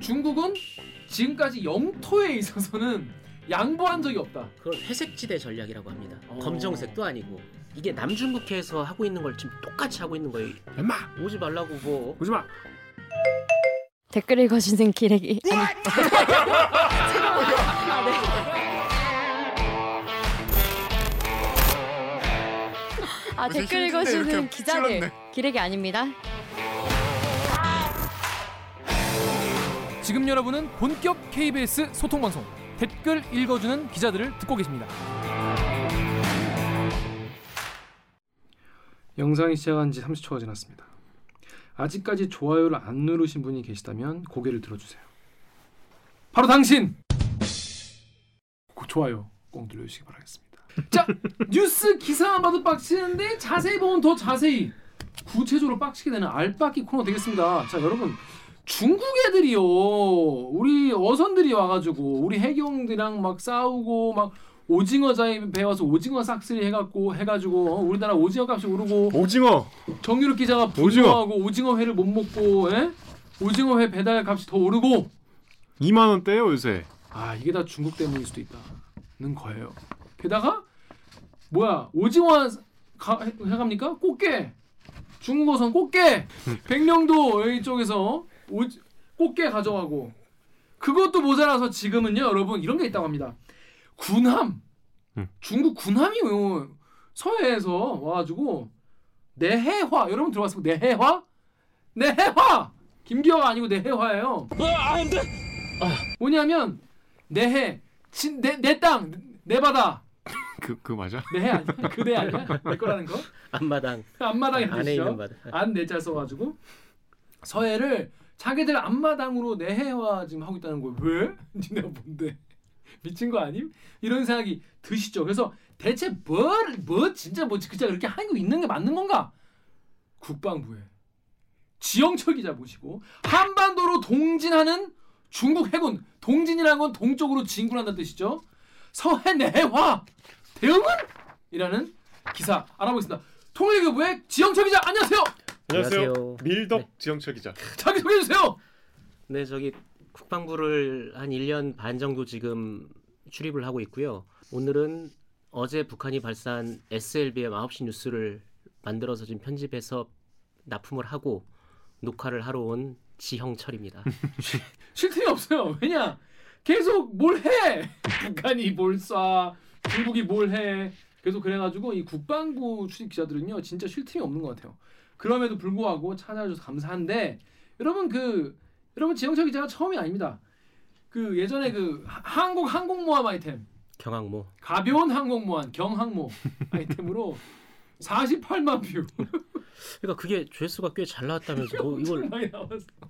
중국은 지금까지 영토에 있어서는 양보한 적이 없다. 그걸 회색지대 전략이라고 합니다. 어. 검정색도 아니고 이게 남중국해에서 하고 있는 걸 지금 똑같이 하고 있는 거예요. 엄마 오지 말라고 뭐. 오지 마. 댓글 읽어주는 기레기 아, 네. 아 댓글 읽어주는 기자들. 기레기 아닙니다 지금 여러분은 본격 KBS 소통 방송 댓글 읽어주는 기자들을 듣고 계십니다. 영상이 시작한 지 30초가 지났습니다. 아직까지 좋아요를 안 누르신 분이 계시다면 고개를 들어주세요. 바로 당신! 고- 좋아요 꼭 눌러주시기 바라겠습니다. 자 뉴스 기사만 봐도 빡치는데 자세히 보면 더 자세히 구체적으로 빡치게 되는 알빡기 코너 되겠습니다. 자 여러분 중국 애들이요 우리 어선들이 와가지고 우리 해경들이랑 막 싸우고 막 오징어 자에 배워서 오징어 싹쓸이 해갖고 해가지고 어, 우리나라 오징어 값이 오르고 오징어. 정유럽 기자가 오징어. 분노하고 오징어 회를 못 먹고 에? 오징어 회 배달 값이 더 오르고 2만 원대요 요새. 아 이게 다 중국 때문일 수도 있다는 거예요. 게다가 뭐야 오징어 가, 해- 해갑니까? 꽃게 중국어선 꽃게 백령도 이쪽에서 오, 꽃게 가져가고. 그것도 모자라서 지금은요 여러분 이런 게 있다고 합니다. 군함. 음. 중국 군함이 요 서해에서 와가지고 내해화. 여러분 들어봤어요 내해화? 내해화! 김기화가 아니고 내해화예요. 뭐냐면 내해 내내 땅내 바다. 그 그 맞아? 내해 아니야? 그대 아니야? 내 거라는 거? 앞마당. 앞마당에 안에 있는 바다. 안 내자 써가지고 서해를 자기들 앞마당으로 내해화 지금 하고 있다는 거예요 왜 니네가 뭔데 미친 거 아님 이런 생각이 드시죠 그래서 대체 뭘 뭐 진짜 뭐 진짜 그렇게 하고 있는 게 맞는 건가 국방부에 지영철 기자 모시고 한반도로 동진하는 중국 해군 동진이라는 건 동쪽으로 진군한다는 뜻이죠. 서해 내화 대응은? 이라는 기사 알아보겠습니다. 통일교부의 지영철 기자 안녕하세요. 안녕하세요. 안녕하세요. 밀덕 네. 지영철 기자. 자기 소개해 주세요. 네, 저기 국방부를 한 1년 반 정도 지금 출입을 하고 있고요. 오늘은 어제 북한이 발사한 SLBM 9시 뉴스를 만들어서 지금 편집해서 납품을 하고 녹화를 하러 온 지형철입니다. 쉴 틈이 없어요. 왜냐? 계속 뭘 해. 북한이 뭘 쏴. 중국이 뭘 해. 계속 그래가지고 이 국방부 출입 기자들은요 진짜 쉴 틈이 없는 것 같아요. 그럼에도 불구하고 찾아줘서 감사한데 여러분 그 여러분 지영철 기자가 처음이 아닙니다. 그 예전에 그 하- 한국 항공모함 아이템 경항모. 가벼운 항공모함 경항모 아이템으로 48만 view 그러니까 그게 조회수가 꽤 잘 나왔다면서 뭐 이걸.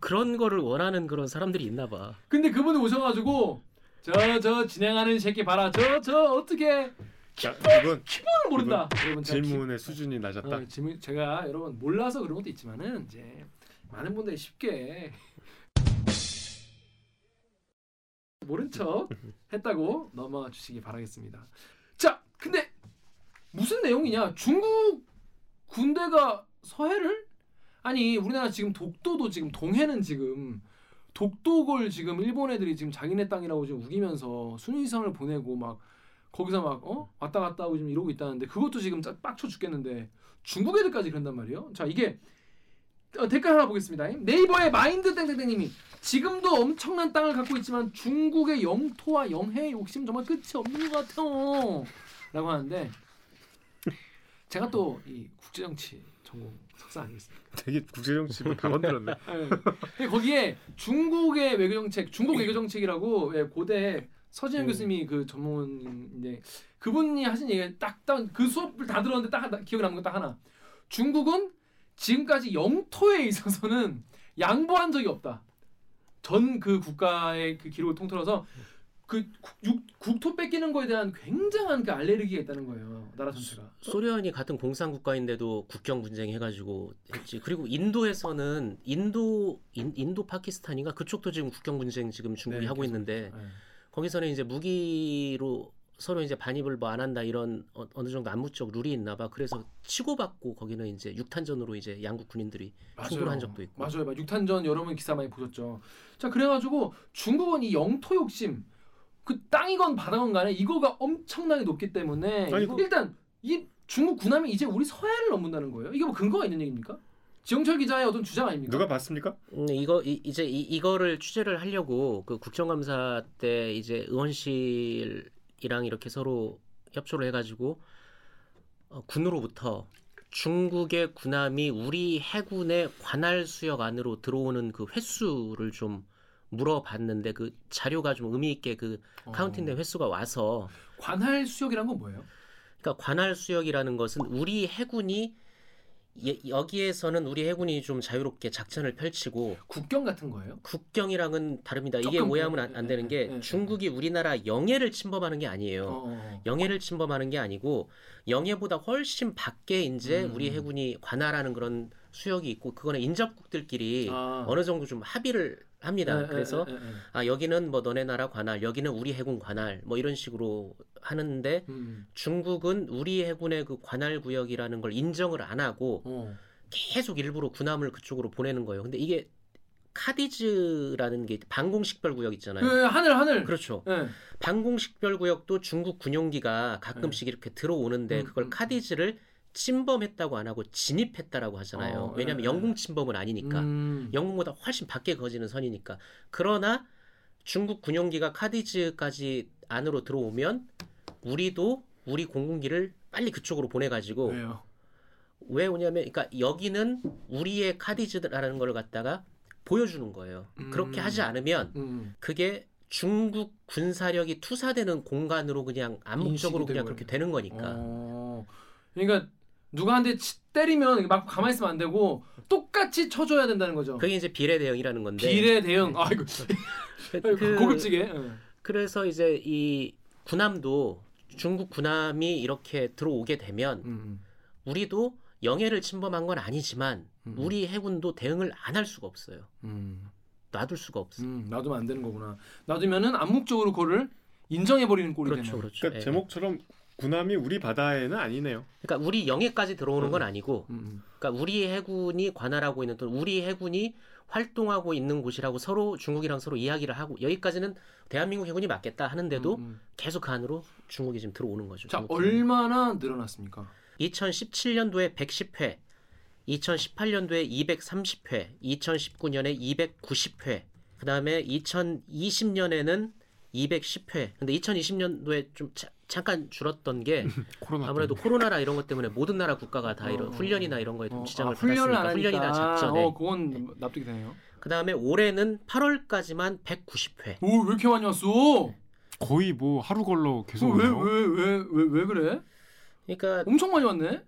그런 거를 원하는 그런 사람들이 있나 봐. 근데 그분이 오셔가지고 저 저 진행하는 새끼 봐라 저 저 어떻게 자, 이건 키보는 모른다. 여러분 질문의 수준이 키- 낮았다. 어, 질문 제가 여러분 몰라서 그런 것도 있지만은 이제 많은 분들이 쉽게 모른 척 했다고 넘어가 주시기 바라겠습니다. 자, 근데 무슨 내용이냐? 중국 군대가 서해를 아니 우리나라 지금 독도도 지금 동해는 지금 독도를 지금 일본 애들이 지금 자기네 땅이라고 지금 우기면서 순위선을 보내고 막 거기서 막 어? 왔다 갔다 하고 지금 이러고 있다는데 그것도 지금 짜- 빡쳐 죽겠는데 중국 애들까지 그런단 말이에요. 자 이게 어, 댓글 하나 보겠습니다. 네이버의 마인드 땡땡땡님이 지금도 엄청난 땅을 갖고 있지만 중국의 영토와 영해의 욕심 정말 끝이 없는 것 같아요. 라고 하는데 제가 또 이 국제정치 전공 석사 아니겠습니까? 되게 국제정치를 다 건드렸네. 예. 근데 거기에 중국의 외교정책, 중국 외교정책이라고 예, 고대 서진영 음. 교수님이 그 전문인데 그분이 하신 얘기 딱그 수업을 다 들었는데 딱 하나, 기억에 남는 거딱 하나. 중국은 지금까지 영토에 있어서는 양보한 적이 없다. 전 그 국가의 그 기록을 통틀어서 그 국, 육- 국토 뺏기는 거에 대한 굉장한 그 알레르기가 있다는 거예요. 나라 전체가. 소련이 같은 공산 국가인데도 국경 분쟁 해가지고 했지. 그리고 인도에서는 인도 인, 인도 파키스탄인가 그쪽도 지금 국경 분쟁 지금 중국이 네, 하고 계속. 있는데 예. 거기서는 이제 무기로 서로 이제 반입을 뭐 안 한다 이런 어, 어느 정도 암묵적 룰이 있나 봐. 그래서 치고받고 거기는 이제 육탄전으로 이제 양국 군인들이 충돌한 적도 있고. 맞아요. 맞아요. 육탄전 여러분 기사 많이 보셨죠. 자, 그래 가지고 중국은 이 영토 욕심 그 땅이건 바다건 간에 이거가 엄청나게 높기 때문에 아니, 그- 일단 이 중국 군함이 이제 우리 서해를 넘는다는 거예요. 이게 뭐 근거가 있는 얘기입니까? 지영철 기자의 어떤 주장 아닙니까? 누가 봤습니까? 음, 이거 이, 이제 이, 이거를 취재를 하려고 그 국정감사 때 이제 의원실이랑 이렇게 서로 협조를 해가지고 어, 군으로부터 중국의 군함이 우리 해군의 관할 수역 안으로 들어오는 그 횟수를 좀 물어봤는데 그 자료가 좀 의미 있게 그 어. 카운팅된 횟수가 와서 관할 수역이란 건 뭐예요? 그러니까 관할 수역이라는 것은 우리 해군이 예- 여기에서는 우리 해군이 좀 자유롭게 작전을 펼치고 국경 같은 거예요? 국경이랑은 다릅니다. 이게 오해하면 그- 안, 안 되는 게 예, 예, 예. 중국이 우리나라 영해를 침범하는 게 아니에요. 어, 어. 영해를 침범하는 게 아니고 영해보다 훨씬 밖에 이제 음. 우리 해군이 관할하는 그런 수역이 있고 그거는 인접국들끼리 아. 어느 정도 좀 합의를 합니다. 예, 예, 그래서 예, 예, 예. 아 여기는 뭐 너네 나라 관할, 여기는 우리 해군 관할 뭐 이런 식으로 하는데 음. 중국은 우리 해군의 그 관할 구역이라는 걸 인정을 안 하고 어. 계속 일부러 군함을 그쪽으로 보내는 거예요. 근데 이게 카디즈라는 게 방공식별 구역 있잖아요. 예, 하늘 하늘. 그렇죠. 예. 방공식별 구역도 중국 군용기가 가끔씩 이렇게 들어오는데 음, 그걸 음, 카디즈를 침범했다고 안 하고 진입했다라고 하잖아요. 어, 왜냐하면 예, 영공 침범은 아니니까. 음. 영공보다 훨씬 밖에 거지는 선이니까. 그러나 중국 군용기가 카디즈까지 안으로 들어오면 우리도 우리 공군기를 빨리 그쪽으로 보내가지고 왜요? 왜 오냐면, 그러니까 여기는 우리의 카디즈라는 걸 갖다가 보여주는 거예요. 그렇게 음. 하지 않으면 음. 그게 중국 군사력이 투사되는 공간으로 그냥 암묵적으로 그냥 그렇게 되는 거니까. 어. 그러니까 누가 한 대 때리면 막 가만히 있으면 안 되고 똑같이 쳐줘야 된다는 거죠. 그게 이제 비례 대응이라는 건데. 비례 대응. 아이고 그- 고급지게. 예. 그래서 이제 이 군함도 중국 군함이 이렇게 들어오게 되면 음. 우리도 영해를 침범한 건 아니지만 음. 우리 해군도 대응을 안 할 수가 없어요. 음. 놔둘 수가 없어. 음. 놔두면 안 되는 거구나. 놔두면은 암묵적으로 그거를 인정해 버리는 꼴이 그렇죠, 되네. 그렇죠. 그러니까 예. 제목처럼 군함이 우리 바다에는 아니네요. 그러니까 우리 영해까지 들어오는 건 아니고, 음. 그러니까 우리 해군이 관할하고 있는 또는 우리 해군이 활동하고 있는 곳이라고 서로 중국이랑 서로 이야기를 하고 여기까지는 대한민국 해군이 맞겠다 하는데도 음, 음. 계속 그 안으로 중국이 지금 들어오는 거죠. 자. 얼마나 늘어났습니까? 2017년도에 110회, 2018년도에 230회, 2019년에 290회, 그 다음에 2020년에는 210회. 근데 2020년도에 좀 자- 잠깐 줄었던 게 코로나 아무래도 코로나라 이런 것 때문에 모든 나라 국가가 다 이런 어. 훈련이나 이런 거에 좀 어, 지장을 아, 받았으니까 하니까. 훈련이나 작전에. 어, 그건 납득이 되네요. 그 다음에 올해는 8월까지만 190회. 오, 왜 이렇게 많이 왔어? 거의 뭐 하루 걸러 계속 왜. 왜 왜 왜 왜 그래? 그러니까 엄청 많이 왔네.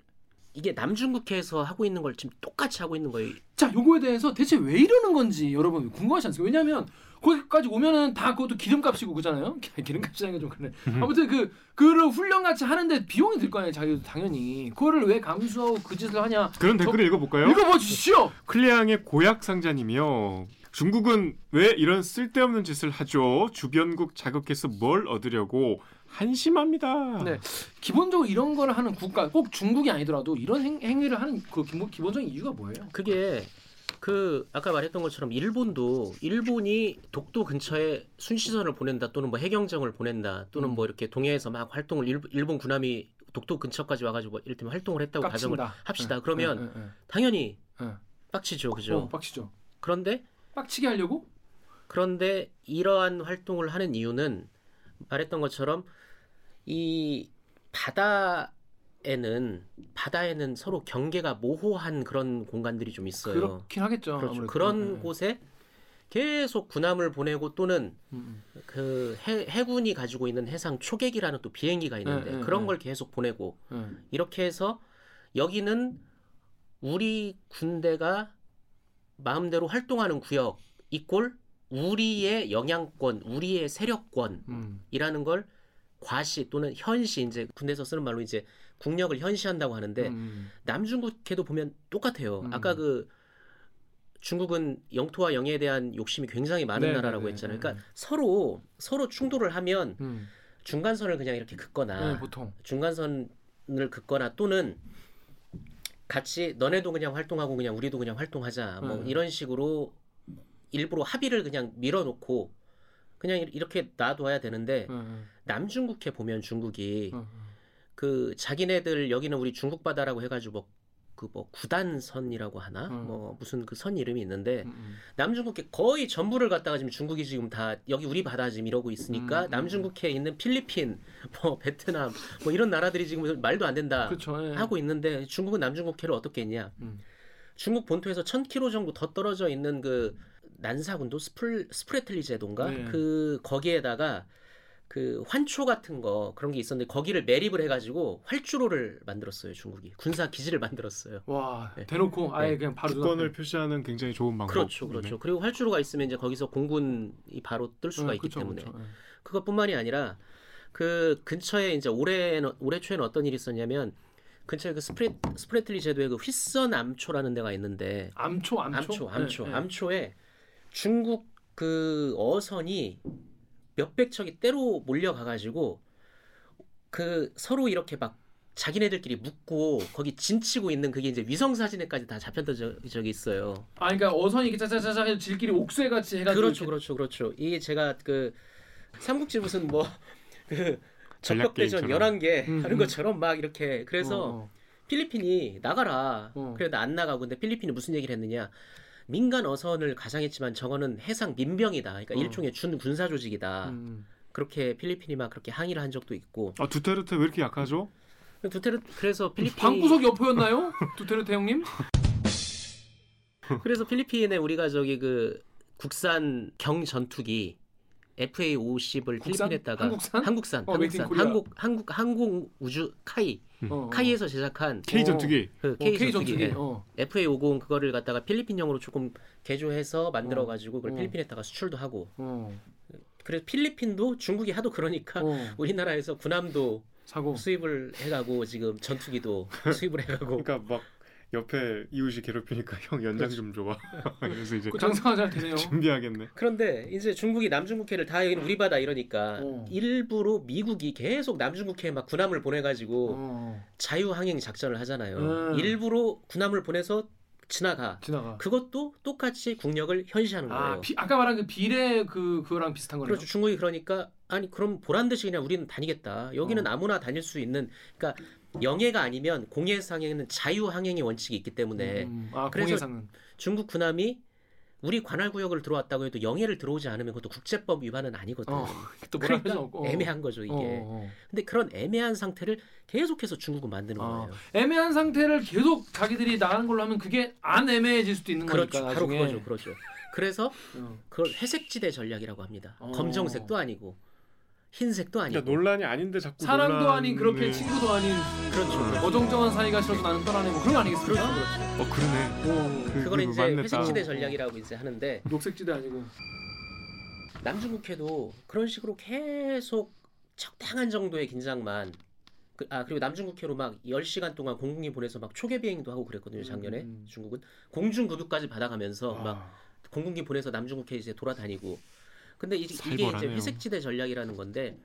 이게 남중국해에서 하고 있는 걸 지금 똑같이 하고 있는 거예요. 자, 요거에 대해서 대체 왜 이러는 건지 여러분 궁금하지 않습니까? 왜냐하면 거기까지 오면은 다 그것도 기름값이고 그잖아요. 기름값이라는 게 좀 그래. 아무튼 그 그를 훈련 같이 하는데 비용이 들 거 아니에요. 자기도 당연히 그거를 왜 감수하고 그 짓을 하냐? 그런 댓글을 읽어볼까요? 읽어봐 주시오. 클리앙의 고약 상자님이요. 중국은 왜 이런 쓸데없는 짓을 하죠? 주변국 자극해서 뭘 얻으려고 한심합니다. 네. 기본적으로 이런 걸 하는 국가 꼭 중국이 아니더라도 이런 행, 행위를 하는 그 기본, 기본 적인 이유가 뭐예요? 그게 그 아까 말했던 것처럼 일본도 일본이 독도 근처에 순시선을 보낸다 또는 뭐 해경정을 보낸다 또는 음. 뭐 이렇게 동해에서 막 활동을 일, 일본 군함이 독도 근처까지 와가지고 뭐 이를테면 활동을 했다고 가정을 깝친다. 합시다. 응, 그러면 응, 응, 당연히 응. 빡치죠, 그죠? 어, 빡치죠. 그런데 빡치게 하려고? 그런데 이러한 활동을 하는 이유는 말했던 것처럼 이 바다 에는 바다에는 서로 경계가 모호한 그런 공간들이 좀 있어요. 그렇긴 하겠죠. 그렇죠. 그런 응, 응, 곳에 계속 군함을 보내고 또는 응, 그 해, 해군이 가지고 있는 해상 초계기라는 또 비행기가 있는데 네, 네, 그런 네. 걸 계속 보내고 응. 이렇게 해서 여기는 우리 군대가 마음대로 활동하는 구역 이꼴 우리의 영향권, 우리의 세력권이라는 응. 걸 과시 또는 현시 이제 군대에서 쓰는 말로 이제 국력을 현시한다고 하는데 응. 남중국해도 보면 똑같아요. 음. 아까 그 중국은 영토와 영해에 대한 욕심이 굉장히 많은 네, 나라라고 네, 네, 했잖아요. 네. 그러니까 서로 서로 충돌을 하면 응. 중간선을 그냥 이렇게 긋거나 네, 보통. 중간선을 긋거나 또는 같이 너네도 그냥 활동하고 그냥 우리도 그냥 활동하자 뭐 네. 이런 식으로 일부러 합의를 그냥 밀어놓고 그냥 이- 이렇게 놔둬야 되는데. 남중국해 보면 중국이. 그 자기네들 여기는 우리 중국 바다라고 해가지고 뭐 그뭐 구단선이라고 하나 음. 뭐 무슨 그 선 이름이 있는데 음, 음. 남중국해 거의 전부를 갖다가 지금 중국이 지금 다 여기 우리 바다 지금 이러고 있으니까 음, 음, 남중국해에 있는 필리핀 뭐 베트남 뭐 이런 나라들이 지금 말도 안 된다 그렇죠. 예. 하고 있는데 중국은 남중국해를 어떻게 했냐 음. 중국 본토에서 1000km 정도 더 떨어져 있는 그 난사군도 스플 스프래틀리 제도인가 네. 그 거기에다가 그 환초 같은 거 그런 게 있었는데 거기를 매립을 해가지고 활주로를 만들었어요 중국이 군사 기지를 만들었어요. 와 네. 대놓고 아예 네. 그냥 바로 주권을 눈앞에. 표시하는 굉장히 좋은 방법. 그렇죠, 그렇죠. 그리고 활주로가 있으면 이제 거기서 공군이 바로 뜰 수가 네, 있기 그쵸, 때문에 그쵸. 예. 그것뿐만이 아니라 그 근처에 이제 올해 올해 초에는 어떤 일이 있었냐면 근처에 그 스프레 스프래틀리 제도에 그 휫선 암초라는 데가 있는데 암초, 암초, 암초, 암초. 암초에 중국 그 어선이 몇백 척이 떼로 몰려가가지고 그 서로 이렇게 막 자기네들끼리 묶고 거기 진치고 있는 그게 이제 위성 사진에까지 다 잡혔던 적, 적이 있어요. 아, 그러니까 어선이 이렇게 짜자자자 해서 지들끼리 요새 같이 해가지고 그렇죠, 그렇죠, 그렇죠. 이게 제가 그 삼국지 무슨 뭐 그 전략 적벽대전 게임처럼. 11개 음, 하는 음. 것처럼 막 이렇게 그래서 어, 어. 필리핀이 나가라. 어. 그래도 안 나가고 근데 필리핀이 무슨 얘기를 했느냐? 민간 어선을 가장했지만 저거는 해상 민병이다. 그러니까 어. 일종의 준 군사 조직이다. 음. 그렇게 필리핀이 막 그렇게 항의를 한 적도 있고. 아 두테르테 왜 이렇게 약하죠? 두테르 그래서 필리핀 방구석 여포였나요? 두테르테 형님? 그래서 필리핀에 우리가 저기 그 국산 경 전투기 FA50을 국산? 필리핀에다가 한국산? 한국산 어, 한국산. 한국 한국 항공 우주 카이 어, 어. 카이에서 제작한 K 어. 전투기. 그 어, K, K 전투기, 전투기. 예. 어. FA50 그거를 갖다가 필리핀형으로 조금 개조해서 만들어 가지고 그걸 어. 필리핀에다가 수출도 하고 어. 그래서 필리핀도 중국이 하도 그러니까 어. 우리나라에서 군함도 사고. 수입을 해가고 지금 전투기도 수입을 해가고 그러니까 막 옆에 이웃이 괴롭히니까 형 연장 좀 줘봐. 그래서 이제 그 장사가 잘 되네요. 준비하겠네. 그런데 이제 중국이 남중국해를 다 여기는 우리 바다 이러니까 어. 일부러 미국이 계속 남중국해에 막 군함을 보내가지고 어. 자유항행 작전을 하잖아요. 음. 일부러 군함을 보내서 지나가. 지나가. 그것도 똑같이 국력을 현시하는 거예요. 아, 비, 아까 말한 그 비례 그 그거랑 비슷한 거네요. 그렇죠. 중국이 그러니까 아니 그럼 보란 듯이 그냥 우리는 다니겠다. 여기는 어. 아무나 다닐 수 있는 그러니까 영해가 아니면 공해상에는 자유항행의 원칙이 있기 때문에 음. 아, 그래서 공해상은. 중국 군함이 우리 관할 구역을 들어왔다고 해도 영해를 들어오지 않으면 그것도 국제법 위반은 아니거든요. 어. 또 뭐라 그러니까 없고. 어. 애매한 거죠 이게. 어, 어. 근데 그런 애매한 상태를 계속해서 중국은 만드는 어. 거예요. 애매한 상태를 계속 자기들이 나가는 걸로 하면 그게 안 애매해질 수도 있는 그렇죠. 거니까 바로 나중에. 그거죠. 그렇죠. 그래서 어. 그걸 회색지대 전략이라고 합니다. 어. 검정색도 아니고 흰색도 아니고. 그러니까 논란이 아닌데 자꾸 사랑도 논란을- 아닌 그렇게 친구도 아닌 그렇죠. 어정쩡한 사이가 싫어서 나는 떠나네 뭐 그런 거 아니겠습니까? 그렇죠. 어 그러네. 오, 그- 그거는 그거 이제 맞네, 회색지대 딱. 전략이라고 이제 하는데 녹색지대 아니고 남중국해도 그런 식으로 계속 적당한 정도의 긴장만 그, 아 그리고 남중국해로 막 10시간 동안 공군기 보내서 막 초계 비행도 하고 그랬거든요 작년에 음. 중국은 공중 구두까지 받아가면서 막 아, 공군기 보내서 남중국해 이제 돌아다니고 근데 이, 이게 이제. 회색지대 전략이라는 건데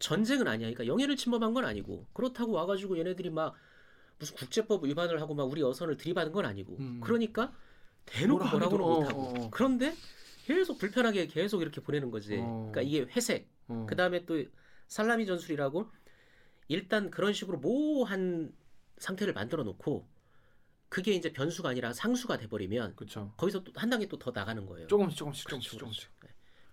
전쟁은 아니야 그러니까 영해를 침범한 건 아니고 그렇다고 와가지고 얘네들이 막 무슨 국제법 위반을 하고 막 우리 어선을 들이받은 건 아니고 음. 그러니까 대놓고 뭐라 뭐라고는 어, 못하고 어, 어. 그런데 계속 불편하게 계속 이렇게 보내는 거지 어. 그러니까 이게 회색 어. 그 다음에 또 살라미 전술이라고 일단 그런 식으로 모호한 상태를 만들어 놓고 그게 이제 변수가 아니라 상수가 돼버리면 그렇죠. 거기서 또 한 단계 또 더 나가는 거예요. 조금씩 조금씩 그렇죠, 조금씩 조금씩.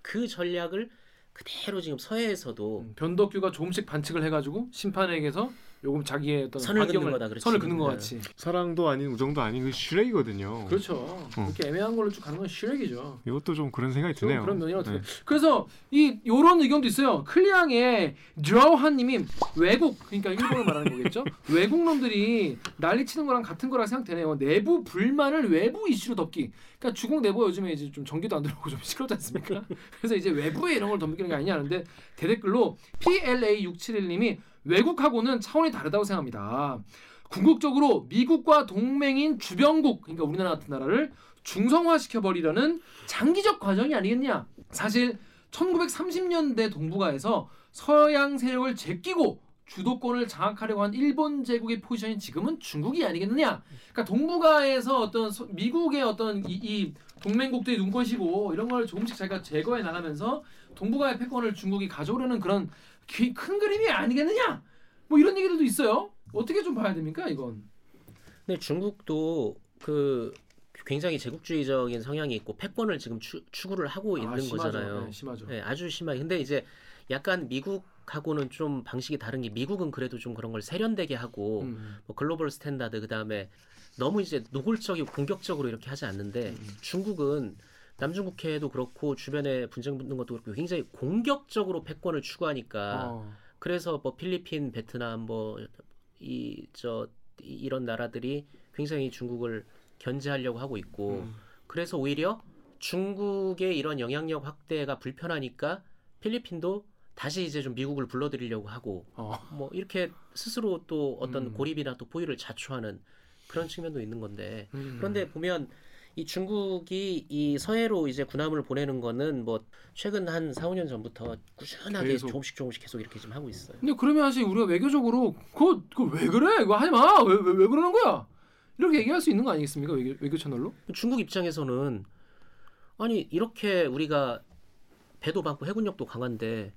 그 전략을 그대로 지금 서해에서도 음, 변덕규가 조금씩 반칙을 해가지고 심판에게서 요금 자기의 어떤 선을 긋는 거다, 그렇지. 선을 긋는 것 네. 같이. 사랑도 아닌 우정도 아닌 그 슈렉이거든요. 그렇죠. 그렇게 애매한 걸로 쭉 가는 건 시력이죠. 이것도 좀 그런 생각이 좀 드네요. 그런 면이라고 네. 그래서 이 요런 의견도 있어요. 클리앙의 드라우한님이 외국 그러니까 일본을 말하는 거겠죠. 외국 놈들이 난리치는 거랑 같은 거라 생각되네요. 내부 불만을 외부 이슈로 덮기. 그러니까 중국 내부 요즘에 이제 좀 전기도 안 들어오고 좀 시끄럽지 않습니까? 그래서 이제 외부에 이런 걸 덮기는 게 아니냐 하는데 대댓글로 PLA671님이 외국하고는 차원이 다르다고 생각합니다. 궁극적으로 미국과 동맹인 주변국 그러니까 우리나라 같은 나라를 중성화시켜 버리려는 장기적 과정이 아니겠냐. 사실 1930년대 동북아에서 서양 세력을 제끼고 주도권을 장악하려고 한 일본 제국의 포지션이 지금은 중국이 아니겠느냐. 그러니까 동북아에서 어떤 서- 미국의 어떤 이, 이 동맹국들이 눈꽃이고 이런 걸 조금씩 자기가 제거해 나가면서 동북아의 패권을 중국이 가져오려는 그런 기- 큰 그림이 아니겠느냐. 뭐 이런 얘기들도 있어요. 어떻게 좀 봐야 됩니까 이건? 근데 중국도 그 굉장히 제국주의적인 성향이 있고 패권을 지금 추, 추구를 하고 있는 아. 거잖아요. 네, 심하죠. 네, 아주 심하게. 근데 이제 약간 미국하고는 좀 방식이 다른 게 미국은 그래도 좀 그런 걸 세련되게 하고 음. 뭐 global standard 그다음에 너무 이제 노골적이고 공격적으로 이렇게 하지 않는데 음. 중국은 남중국해도 그렇고 주변에 분쟁 붙는 것도 그렇고 굉장히 공격적으로 패권을 추구하니까 어. 그래서 뭐 필리핀, 베트남 뭐 이 저 이런 나라들이 굉장히 중국을 견제하려고 하고 있고 음. 그래서 오히려 중국의 이런 영향력 확대가 불편하니까 필리핀도 다시 이제 좀 미국을 불러들이려고 하고 어. 뭐 이렇게 스스로 또 어떤 음. 고립이나 또 포유를 자초하는 그런 측면도 있는 건데 음. 그런데 보면 이 중국이 이 서해로 이제 군함을 보내는 거는 뭐 최근 한 4, 5년 전부터 꾸준하게 계속. 조금씩 조금씩 계속 이렇게 좀 하고 있어요. 근데 그러면 사실 우리가 외교적으로 그거 그거 왜 그래? 이거 하지 마. 왜 왜 왜 그러는 거야? 이렇게 얘기할 수 있는 거 아니겠습니까? 외교, 외교 채널로? 중국 입장에서는 아니 이렇게 우리가 배도 많고 해군력도 강한데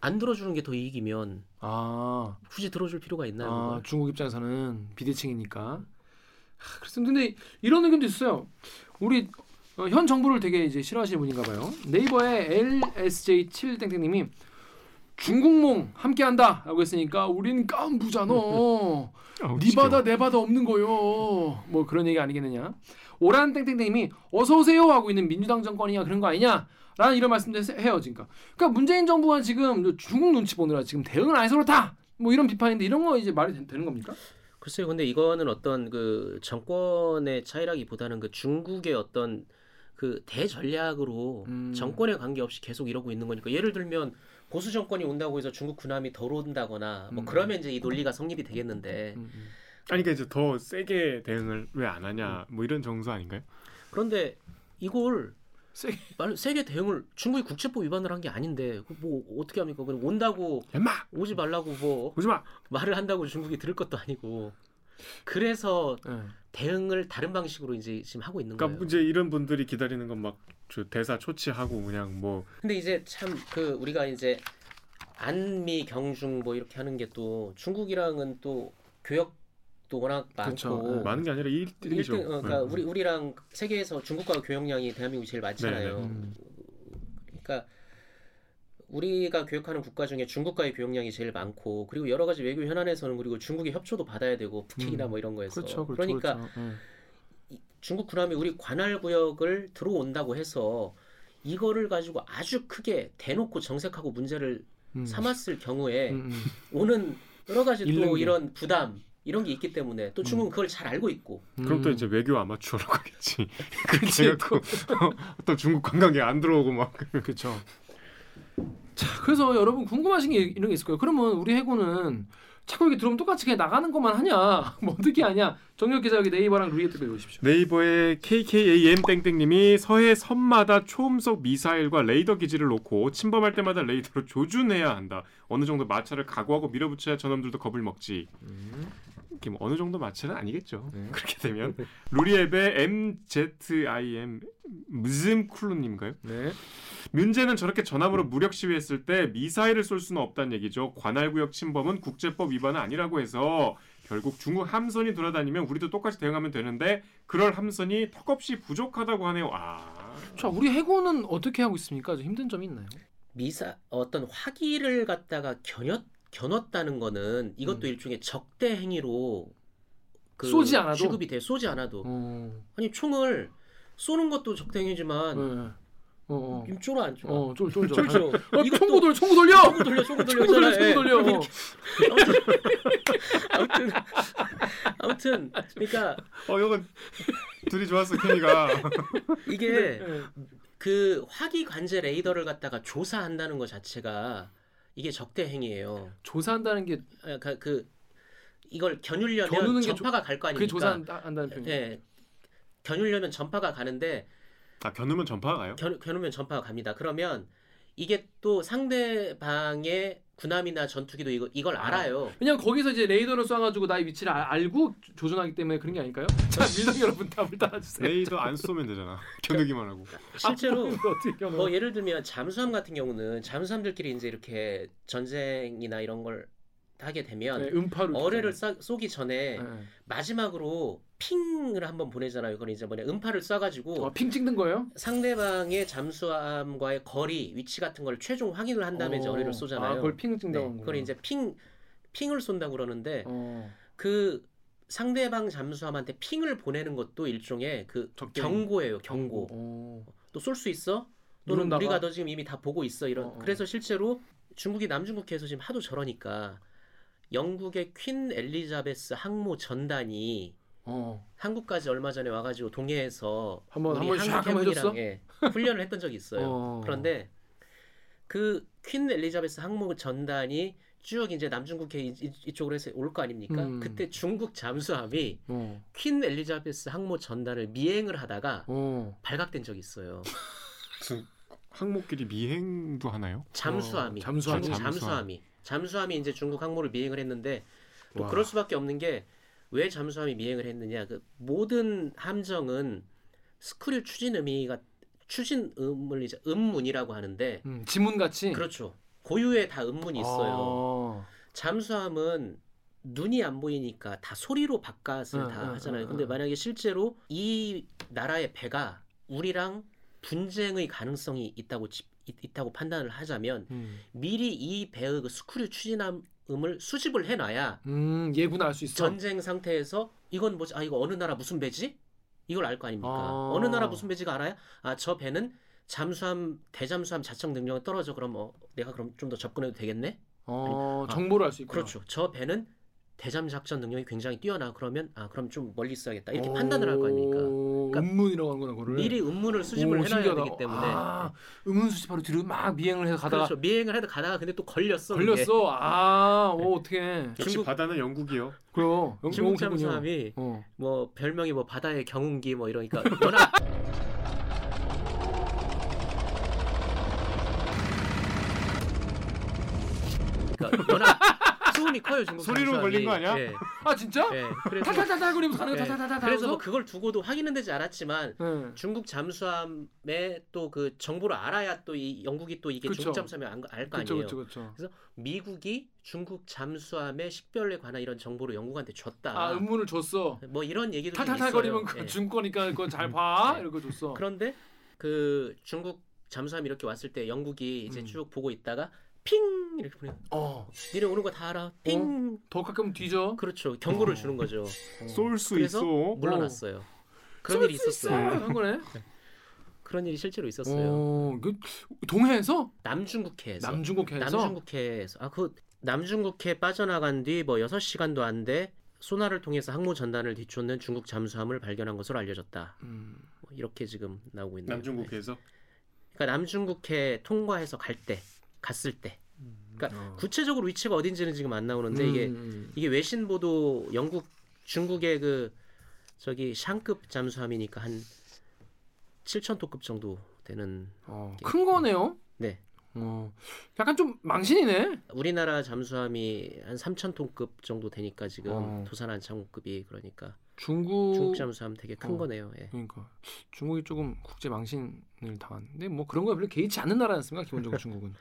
안 들어주는 게 더 이익이면 아, 굳이 들어줄 필요가 있나요? 아? 중국 입장에서는 비대칭이니까. 하, 그래서 근데 이런 의견도 있어요. 우리 어, 현 정부를 되게 이제 싫어하시는 분인가 봐요. 네이버에 LSJ7 땡땡님이 중국몽 함께한다라고 했으니까 우린 깐부잖아. 아우, 네 지겨워. 바다 내 바다 없는 거요. 뭐 그런 얘기 아니겠느냐. 오란 땡땡땡님이 어서 오세요 하고 있는 민주당 정권이냐 그런 거 아니냐. 라는 이런 말씀도 해요 지금까. 그러니까 문재인 정부가 지금 중국 눈치 보느라 지금 대응을 안 해서 그렇다. 뭐 이런 비판인데 이런 거 이제 말이 되, 되는 겁니까? 글쎄요, 근데 이거는 어떤 그 정권의 차이라기보다는 그 중국의 어떤 그 대전략으로 음. 정권에 관계없이 계속 이러고 있는 거니까 예를 들면 보수 정권이 온다고 해서 중국 군함이 덜 온다거나 뭐 음. 그러면 이제 이 논리가 성립이 되겠는데 음, 음. 아니 그러니까 이제 더 세게 대응을 왜 안 하냐 뭐 이런 정서 아닌가요? 그런데 이걸 세게. 말 세계 대응을 중국이 국제법 위반을 한 게 아닌데 그뭐 어떻게 합니까? 그럼 온다고 엠마 오지 말라고 뭐 오지 마. 말을 한다고 중국이 들을 것도 아니고 그래서 네. 대응을 다른 방식으로 이제 지금 하고 있는 그러니까 거예요. 이제 이런 분들이 기다리는 건 막 대사 초치하고 그냥 뭐 근데 이제 참 그 우리가 이제 안미 경중 뭐 이렇게 하는 게 또 중국이랑은 또 교역 도 워낙. 많고 네. 많은 게 아니라 1등이죠. 일등 어, 그러니까 우리 우리랑 세계에서 중국과 교역량이 대한민국이 제일 많잖아요. 네, 네. 그러니까 우리가 교역하는 국가 중에 중국과의 교역량이 제일 많고 그리고 여러 가지 외교 현안에서는 그리고 중국의 협조도 받아야 되고 북핵이나 음. 뭐 이런 거에서 그렇죠, 그렇죠. 러니까 그렇죠. 네. 이- 중국 군함이 우리 관할 구역을 들어온다고 해서 이거를 가지고 아주 크게 대놓고 정색하고 문제를 음. 삼았을 경우에 음, 음. 오는 여러 가지 또 게. 이런 부담 이런 게 있기 때문에 또 중국은 그걸 잘 알고 있고 그럼 또 음. 이제 외교 아마추어라고 하겠지. 그렇지. 그래갖고 또 중국 관광객 안 들어오고 막 그렇죠. 자, 그래서 여러분 궁금하신 게 이런 게 있을 거예요. 그러면 우리 해군은 자꾸 이렇게 들어오면 똑같이 그냥 나가는 것만 하냐? 뭐 어떻게 하냐? 정혁 기자 여기 네이버랑 루이에트 읽으십시오. 네이버의 KKAM 땡땡님이 서해 섬마다 초음속 미사일과 레이더 기지를 놓고 침범할 때마다 레이더로 조준해야 한다. 어느 정도 마찰을 각오하고 밀어붙여야 저놈들도 겁을 먹지. 이 게뭐 어느 정도 마찰은 아니겠죠. 네. 그렇게 되면 루리앱의 MZIM 무즘 쿨루님인가요? 네. 문제는 저렇게 전함으로 무력 시위했을 때 미사일을 쏠 수는 없다는 얘기죠. 관할구역 침범은 국제법 위반은 아니라고 해서 결국 중국 함선이 돌아다니면 우리도 똑같이 대응하면 되는데 그럴 함선이 턱없이 부족하다고 하네요. 아, 자, 우리 해군은 어떻게 하고 있습니까? 좀 힘든 점이 있나요? 미사 어떤 화기를 갖다가 겨눴 겨눴다는 거는 이것도 음. 일종의 적대 행위로 그 쏘지 않아도? 취급이 돼 쏘지 않아도 어. 아니 총을 쏘는 것도 적대 행위지만 네. 어, 어. 임 쫄아 안 쫄아 어, 쫄 쫄죠. 쫄죠 어, 이것도 총구 돌려, 총구 돌려. 총구 돌려 총구 돌려 총구 돌려. 총구 돌려. 아무튼 아무튼 그러니까 어 이건 둘이 좋았어 케미가. 이게 네. 그 화기 관제 레이더를 갖다가 조사한다는 것 자체가 이게 적대 행위예요. 조사한다는 게 그러니까 그 이걸 겨누려면 전파가 갈거 그게 아닙니까? 조사한다는 표현. 예. 겨누려면 전파가 가는데 아 겨누면 전파가 가요? 겨, 겨누면 전파가 갑니다. 그러면 이게 또 상대방의 군함이나 전투기도 이거 이걸 아. 알아요. 왜냐면 거기서 이제 레이더를 쏴가지고 나의 위치를 알- 알고 조- 조준하기 때문에 그런 게 아닐까요? 자 밀당 여러분 답을 따라주세요. 레이더 안 쏘면 되잖아. 겨누기만 하고. 실제로 이거 어떻게? 뭐 예를 들면 잠수함 같은 경우는 잠수함들끼리 이제 이렇게 전쟁이나 이런 걸 하게 되면 네, 음파로 어뢰를 쏴, 쏘기 전에 네. 마지막으로 핑을 한번 보내잖아요. 그건 이제 뭐냐 음파를 쏴가지고 어, 핑 찍는 거예요? 상대방의 잠수함과의 거리, 위치 같은 걸 최종 확인을 한 다음에 어. 어뢰를 쏘잖아요. 아, 그걸 핑 찍는다고 네, 그걸 이제 핑 핑을 쏜다고 그러는데 어. 그 상대방 잠수함한테 핑을 보내는 것도 일종의 그 적대. 경고예요. 경고. 어. 또쏠 수 있어? 또는 누른다가? 우리가 너 지금 이미 다 보고 있어 이런. 어, 어. 그래서 실제로 중국이 남중국해에서 지금 하도 저러니까 영국의 퀸 엘리자베스 항모 전단이 어. 한국까지 얼마 전에 와가지고 동해에서 한번 우리 한번 샥 해줬어? 예, 훈련을 했던 적이 있어요. 어. 그런데 그 퀸 엘리자베스 항모 전단이 쭉 이제 남중국해 이- 이쪽으로 해서 올 거 아닙니까? 음. 그때 중국 잠수함이 어. 퀸 엘리자베스 항모 전단을 미행을 하다가 어. 발각된 적이 있어요. 무슨 항목끼리 미행도 하나요? 잠수함이 어, 잠수함이. 중국 잠수함. 잠수함이 잠수함이 이제 중국 항모를 미행을 했는데 또 와. 그럴 수밖에 없는 게 왜 잠수함이 미행을 했느냐 그 모든 함정은 스크류 추진 의미가 추진 음을 이제 음문이라고 하는데 음, 지문 같이. 그렇죠 고유의 다 음문이 있어요 어. 잠수함은 눈이 안 보이니까 다 소리로 바깥을 응, 다 응, 하잖아요 응, 근데 응. 만약에 실제로 이 나라의 배가 우리랑 분쟁의 가능성이 있다고 있다고 판단을 하자면 음. 미리 이 배의 그 스크류 추진함 을 수집을 해놔야 음, 예구나 알수 있어. 전쟁 상태에서 이건 뭐지? 아 이거 어느 나라 무슨 배지? 이걸 알 거 아닙니까? 아. 어느 나라 무슨 배지가 알아야? 아 저 배는 잠수함 대잠수함 자청 능력이 떨어져 그럼 어, 내가 그럼 좀 더 접근해도 되겠네? 어, 아, 정보를 알 수 있고. 그렇죠. 저 배는 대잠 작전 능력이 굉장히 뛰어나 그러면 아 그럼 좀 멀리 있어야겠다 이렇게 판단을 할 거 아닙니까? 그러니까 음문이라고 하는 거나 그거를. 미리 음문을 수집을 오, 해놔야 신기하다. 되기 때문에 아, 음문 수집하러 뒤로 막 미행을 해서 가다가 그렇죠. 미행을 해도 가다가 근데 또 걸렸어. 걸렸어. 아, 오 어떻게? 역시 중국- 바다는 영국이요. 그래요. 영- 중국 영국이군요. 잠수함이 어. 뭐 별명이 뭐 바다의 경운기 뭐 이러니까 워낙 그러니까 워낙 소음이 커요 중국 소리로. 걸린 거 아니야? 예, 아 진짜? 예. 그래서 타타타타 거리면서 가는 예. 거 타타타타. 그래서 뭐 그걸 두고도 확인은 되지 않았지만 예. 중국 잠수함의 또그 정보를 알아야 또 이 영국이 또 이게 그쵸. 중국 잠수함이 알거 그렇죠, 아니에요. 그렇죠, 그렇죠. 미국이 중국 잠수함의 식별에 관한 이런 정보를 영국한테 줬다. 아, 음문을 줬어. 뭐 이런 얘기도 좀 타타타 있어요. 거리면 그 예. 준 거니까 그거 잘 봐. 네. 이러고 줬어. 그런데 그 중국 잠수함이 이렇게 왔을 때 영국이 이제 음. 쭉 보고 있다가 핑 이렇게 보내. 어. 니네 오는 거 다 알아. 핑. 더 가끔 뒤져. 그렇죠. 경고를 어. 주는 거죠. 쏠수 그래서 있어. 물러났어요. 그런 일이 있었어요. 한 거네. 그런 일이 실제로 있었어요. 어, 그 동해에서 남중국해에서. 남중국해에서 남중국해에서 아 그 남중국해 빠져나간 뒤 뭐 6시간도 안 돼 소나를 통해서 항모 전단을 뒤쫓는 중국 잠수함을 발견한 것으로 알려졌다. 음. 뭐 이렇게 지금 나오고 있네요. 남중국해에서 그러니까 남중국해 통과해서 갈 때, 갔을 때. 그러니까 어. 구체적으로 위치가 어딘지는 지금 안 나오는데 이게 음. 이게 외신 보도 영국 중국의 그 저기 샹급 잠수함이니까 한 7천 톤급 정도 되는 어, 큰 거네요. 네. 어. 약간 좀 망신이네. 우리나라 잠수함이 한 3천 톤급 정도 되니까 지금 어. 도산한 창호급이 그러니까 중국 중국 잠수함 되게 큰 어. 거네요. 예. 그러니까 중국이 조금 국제 망신을 당하는데 뭐 그런 거에 별로 개의치 않는 나라 않습니까 기본적으로 중국은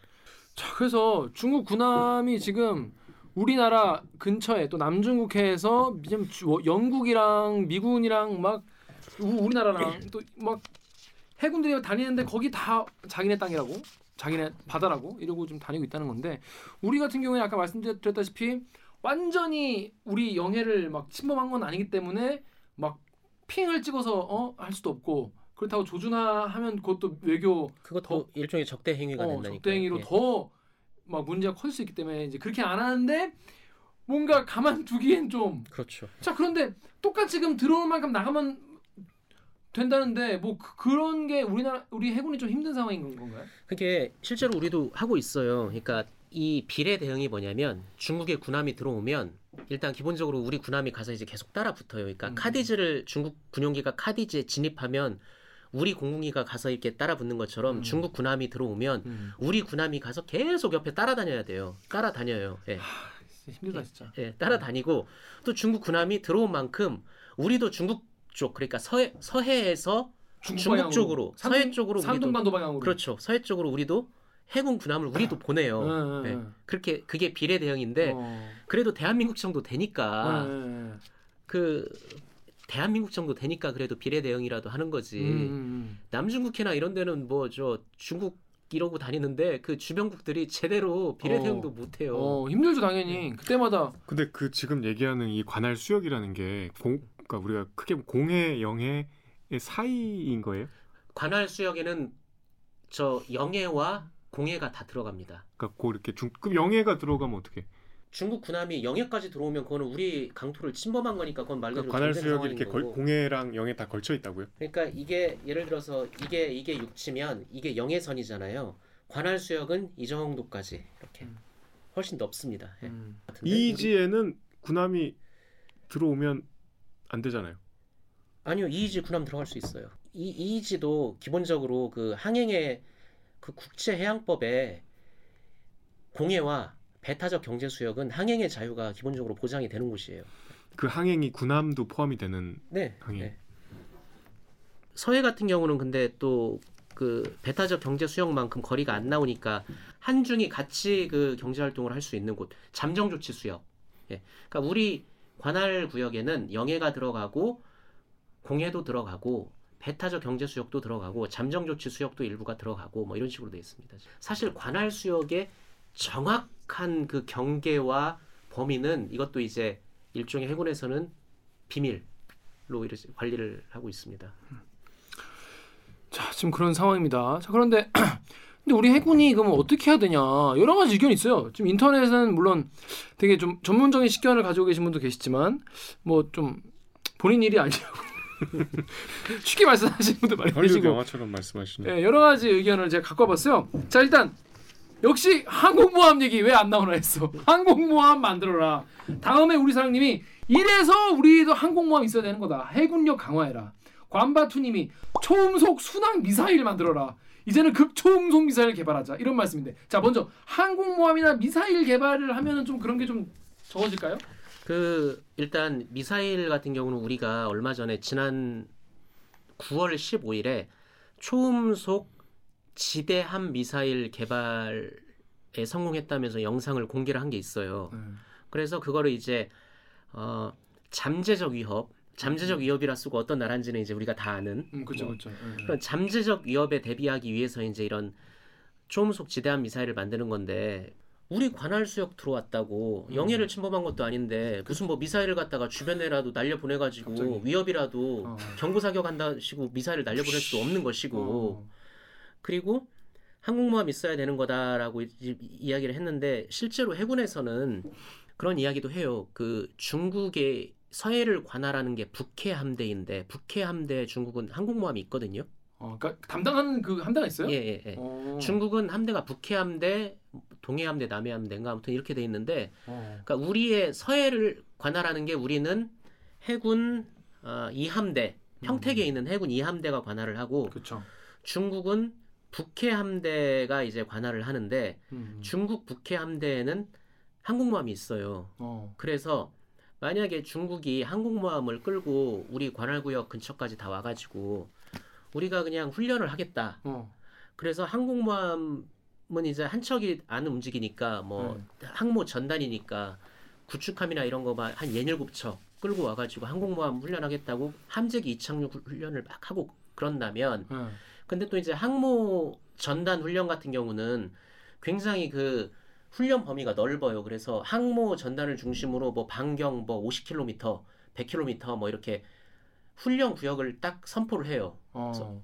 자 그래서 중국 군함이 지금 우리나라 근처에 또 남중국해에서 뭐 영국이랑 미군이랑 막 우- 우리나라랑 또 막 해군들이 다니는데 거기 다 자기네 땅이라고 자기네 바다라고 이러고 좀 다니고 있다는 건데 우리 같은 경우에 아까 말씀드렸다시피 완전히 우리 영해를 막 침범한 건 아니기 때문에 막 핑을 찍어서 어 할 수도 없고 그렇다고 조준하면 그것도 외교 그것도 일종의 적대 행위가 어, 된다니까. 적대 행위로 더막 문제가 커질 수 있기 때문에 이제 그렇게 안 하는데 뭔가 가만 두기엔 좀 그렇죠. 자 그런데 똑같이 지금 들어올 만큼 나가면 된다는데 뭐 그, 런게 우리나라 우리 해군이 좀 힘든 상황인 건가요? 그게 실제로 우리도 하고 있어요. 그러니까 이 비례 대응이 뭐냐면 중국의 군함이 들어오면 일단 기본적으로 우리 군함이 가서 이제 계속 따라 붙어요. 그러니까 음. 카디즈를 중국 군용기가 카디즈에 진입하면 우리 공군기가 가서 이렇게 따라 붙는 것처럼 음. 중국 군함이 들어오면 음. 우리 군함이 가서 계속 옆에 따라다녀야 돼요. 따라다녀요. 예. 힘들다 진짜. 예, 따라다니고 또 중국 군함이 들어온 만큼 우리도 중국 쪽 그러니까 서해 서해에서 중국 방향으로. 쪽으로 산동- 서해 쪽으로 산동반도 방향으로. 그렇죠. 서해 쪽으로 우리도 해군 군함을 우리도 보내요. 응, 응, 네. 응. 그렇게 그게 비례 대응인데 어. 그래도 대한민국 정도 되니까 그 대한민국 정도 되니까 그래도 비례 대응이라도 하는 거지. 응. 음, 음, 남중국해나 이런 데는 뭐 저 중국 이러고 다니는데 그 주변국들이 제대로 비례 어. 대응도 못 음. 해요. 어 힘들죠 당연히 그때마다 근데 그 지금 얘기하는 이 관할 수역이라는 게 공, 그러니까 우리가 크게 공해 영해의 사이인 거예요? 관할 수역에는 저 영해와 공해가 다 들어갑니다. 그러니까 고 이렇게 중 그럼 영해가 들어가면 어떻게? 중국 군함이 영해까지 들어오면 그거는 우리 강토를 침범한 거니까 그건 말 그대로 그러니까 관할 수역이 이렇게 걸. 공해랑 영해 다 걸쳐 있다고요? 그러니까 이게 예를 들어서 이게 이게 육지면 이게 영해선이잖아요. 관할 수역은 이 정도까지 이렇게 음. 훨씬 넓습니다. 예. 음. 같은데 이 우리- 지에는 군함이 들어오면 안 되잖아요. 아니요 이이지 군함 들어갈 수 있어요. 이 이이지도 기본적으로 그 항행의 그 국제해양법에 공해와 배타적 경제 수역은 항행의 자유가 기본적으로 보장이 되는 곳이에요. 그 항행이 군함도 포함이 되는 네. 항해. 네. 서해 같은 경우는 근데 또 그 배타적 경제 수역만큼 거리가 안 나오니까 한중이 같이 그 경제 활동을 할 수 있는 곳 잠정 조치 수역. 예. 그러니까 우리 관할 구역에는 영해가 들어가고 공해도 들어가고 배타적 경제 수역도 들어가고 잠정 조치 수역도 일부가 들어가고 뭐 이런 식으로 되어 있습니다. 사실 관할 수역의 정확한 그 경계와 범위는 이것도 이제 일종의 해군에서는 비밀로 이렇게 관리를 하고 있습니다. 자 지금 그런 상황입니다. 자 그런데 근데 우리 해군이 그러면 어떻게 해야 되냐 여러 가지 의견이 있어요. 지금 인터넷은 물론 되게 좀 전문적인 식견을 가지고 계신 분도 계시지만 뭐 좀 본인 일이 아니라고 쉽게 말씀하시는 분도 많이 헐리우드 계시고 영화처럼 말씀하시네. 예, 여러 가지 의견을 제가 갖고 와봤어요. 자 일단 역시 항공모함 얘기 왜 안 나오나 했어. 항공모함 만들어라. 다음에 우리 사장님이 이래서 우리도 항공모함 있어야 되는 거다. 해군력 강화해라. 관바투님이 초음속 순항 미사일 만들어라. 이제는 극초음속 미사일 개발하자. 이런 말씀인데 자 먼저 항공모함이나 미사일 개발을 하면은 좀 그런 게 좀 적어질까요? 그 일단 미사일 같은 경우는 우리가 얼마 전에 지난 9월 15일에 초음속 지대함 미사일 개발에 성공했다면서 영상을 공개를 한 게 있어요. 그래서 그거를 이제 어, 잠재적 위협, 잠재적 위협이라 쓰고 어떤 나라인지는 이제 우리가 다 아는 음 그렇죠 뭐, 그렇죠. 그런 잠재적 위협에 대비하기 위해서 이제 이런 초음속 지대함 미사일을 만드는 건데 우리 관할 수역 들어왔다고 음. 영해를 침범한 것도 아닌데 무슨 뭐 미사일을 갖다가 주변에라도 날려 보내가지고. 위협이라도 어. 경고 사격한다시고 미사일을 날려 보낼 수도 없는 것이고 어. 그리고 항공모함 있어야 되는 거다라고 이- 이- 이야기를 했는데 실제로 해군에서는 그런 이야기도 해요. 그 중국의 서해를 관할하는 게 북해 함대인데 북해 함대 중국은 항공모함이 있거든요. 어, 그러니까 담당하는 그 함대가 있어요? 예, 예, 예. 어. 중국은 함대가 북해 함대, 동해 함대, 남해 함대인가 아무튼 이렇게 돼 있는데, 어. 그러니까 우리의 서해를 관할하는 게 우리는 해군 어, 2함대, 평택에 있는 해군 2함대가 관할을 하고, 그렇죠. 중국은 북해 함대가 이제 관할을 하는데, 음. 중국 북해 함대에는 항공모함이 있어요. 어. 그래서 만약에 중국이 항공모함을 끌고 우리 관할구역 근처까지 다 와가지고 우리가 그냥 훈련을 하겠다. 어. 그래서 항공모함은 이제 한 척이 안 움직이니까 뭐 네. 항모 전단이니까 구축함이나 이런 거만 한 예닐곱 척 끌고 와가지고 항공모함 훈련하겠다고 함재기 이착륙 훈련을 막 하고 그런다면 예. 근데 또 이제 항모 전단 훈련 같은 경우는 굉장히 그 훈련 범위가 넓어요. 그래서 항모 전단을 중심으로 뭐 반경 뭐 50km, 100km 뭐 이렇게 훈련 구역을 딱 선포를 해요. 어.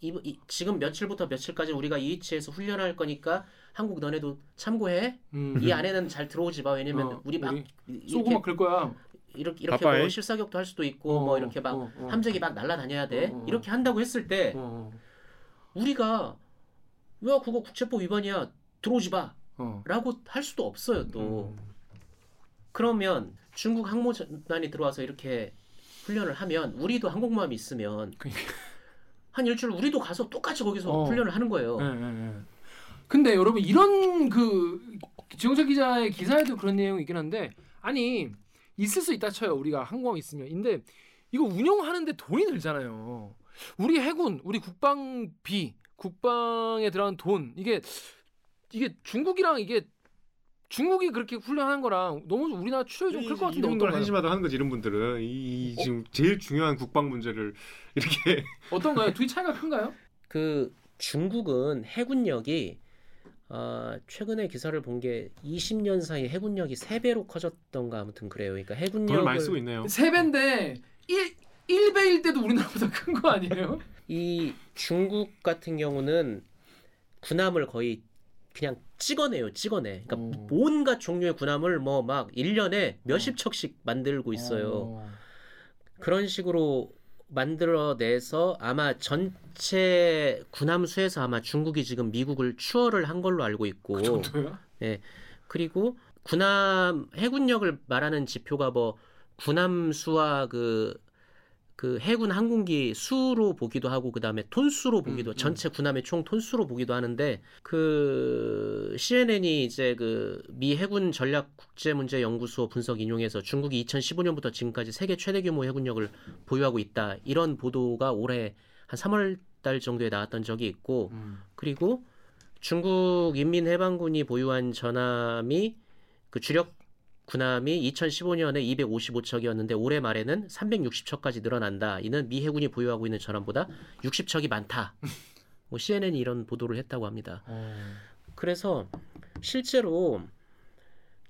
이, 이- 지금 며칠부터 며칠까지 우리가 이 위치에서 훈련할 거니까 한국 너네도 참고해. 음. 이 안에는 잘 들어오지 마. 왜냐면 어, 우리 막 우리 쏘고 막 그럴 거야. 이렇게 이렇게 바빠해. 뭐 실사격도 할 수도 있고 뭐 이렇게 막 어, 어. 함재기 막 날아다녀야 돼. 어, 어. 이렇게 한다고 했을 때 어. 우리가 왜 그거 국제법 위반이야 들어오지 어. 마라고 할 수도 없어요 또 음. 그러면 중국 항모전단이 들어와서 이렇게 훈련을 하면 우리도 항공모함이 있으면 그러니까. 한 일주일 우리도 가서 똑같이 거기서 어. 훈련을 하는 거예요. 예, 예, 예. 근데 여러분 이런 그 지영철 기자의 기사에도 그런 내용이 있긴 한데 아니 있을 수 있다 쳐요 우리가 항공함 있으면 근데 이거 운영하는데 돈이 들잖아요 우리 해군 우리 국방비 국방에 들어간 돈 이게 이게 중국이랑 이게 중국이 그렇게 훈련하는 거랑 너무 우리나라 출혈이 좀 클 것 같은데 이런 걸 어떤가요? 한심하다 하는 거지 이런 분들은 이, 이 지금 제일 중요한 국방 문제를 이렇게 어떤가요? 둘이 차이가 큰가요? 그 중국은 해군력이 어, 최근에 기사를 본 게 20년 사이 해군력이 3배로 커졌던가 아무튼 그래요. 그러니까 해군력을 돈을 많이 쓰고 있네요. 세 배인데 1 1배일 때도 우리나라보다 큰 거 아니에요? 이 중국 같은 경우는 군함을 거의 그냥 찍어내요, 찍어내. 그러니까 어. 온갖 종류의 군함을 뭐 막 1년에 몇십 척씩 만들고 있어요. 어. 그런 식으로 만들어내서 아마 전체 군함 수에서 아마 중국이 지금 미국을 추월을 한 걸로 알고 있고 그 정도요? 그리고 군함 해군력을 말하는 지표가 뭐 군함 수와 그, 그 해군 항공기 수로 보기도 하고 그다음에 톤수로 보기도 음, 음. 전체 군함의 총 톤수로 보기도 하는데 그 CNN이 이제 그 미 해군 전략 국제 문제 연구소 분석 인용해서 중국이 2015년부터 지금까지 세계 최대 규모 해군력을 보유하고 있다 이런 보도가 올해 한 3월 달 정도에 나왔던 적이 있고 음. 그리고 중국 인민해방군이 보유한 전함이 그 주력 군함이 2015년에 255척이었는데 올해 말에는 360척까지 늘어난다. 이는 미 해군이 보유하고 있는 전함보다 60척이 많다. 뭐 CNN이 이런 보도를 했다고 합니다. 어. 그래서 실제로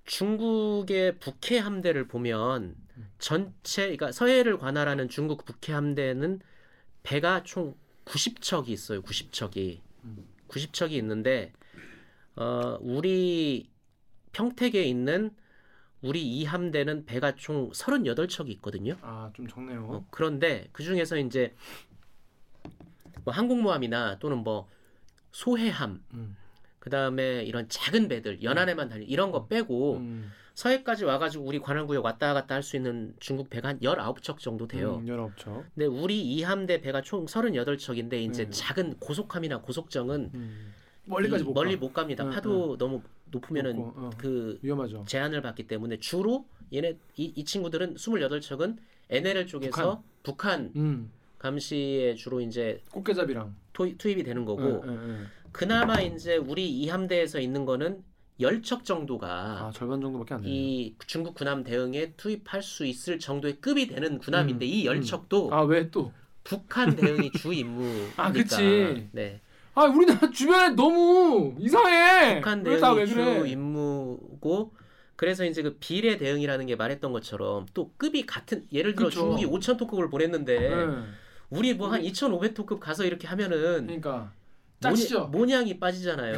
중국의 북해 함대를 보면 전체 그러니까 서해를 관할하는 중국 북해 함대는 배가 총 90척이 있어요. 90척이. 음. 90척이 있는데 어 우리 평택에 있는 우리 이 함대는 배가 총 38척이 있거든요. 아, 좀 적네요. 어, 그런데 그 중에서 이제 뭐 항공모함이나 또는 뭐 소해함, 음. 그 다음에 이런 작은 배들 연안에만 달리 이런 거 빼고 음. 서해까지 와가지고 우리 관할구역 왔다 갔다 할 수 있는 중국 배가 한 19척 정도 돼요. 음, 19척. 근데 우리 이 함대 배가 총 38척인데 이제 네. 작은 고속함이나 고속정은 음. 멀리까지 이- 못 멀리 가. 못 갑니다. 응, 파도 너무 높으면은 높고, 어. 그 위험하죠. 제한을 받기 때문에 주로 얘네 이, 이 친구들은 28척은 NLL 쪽에서 북한, 음. 감시에 주로 이제 꽃게잡이랑. 토, 투입이 되는 거고 예, 예, 예. 그나마 이제 우리 이 함대에서 있는 거는 10척 정도가 아, 절반 정도밖에 안 돼요. 이 중국 군함 대응에 투입할 수 있을 정도의 급이 되는 군함인데 이 음. 10척도 아, 왜 또? 북한 대응이 주 임무니까. 아, 그치. 네. 아, 우리나라 주변에 너무 이상해. 북한 대응이 주 그래? 임무고 그래서 이제 그 비례 대응이라는 게 말했던 것처럼 또 급이 같은 예를 들어 그쵸. 중국이 5천 토급을 보냈는데 예. 우리 뭐 한 2,500 토급 가서 이렇게 하면은 그러니까 짜치죠. 모양이 빠지잖아요.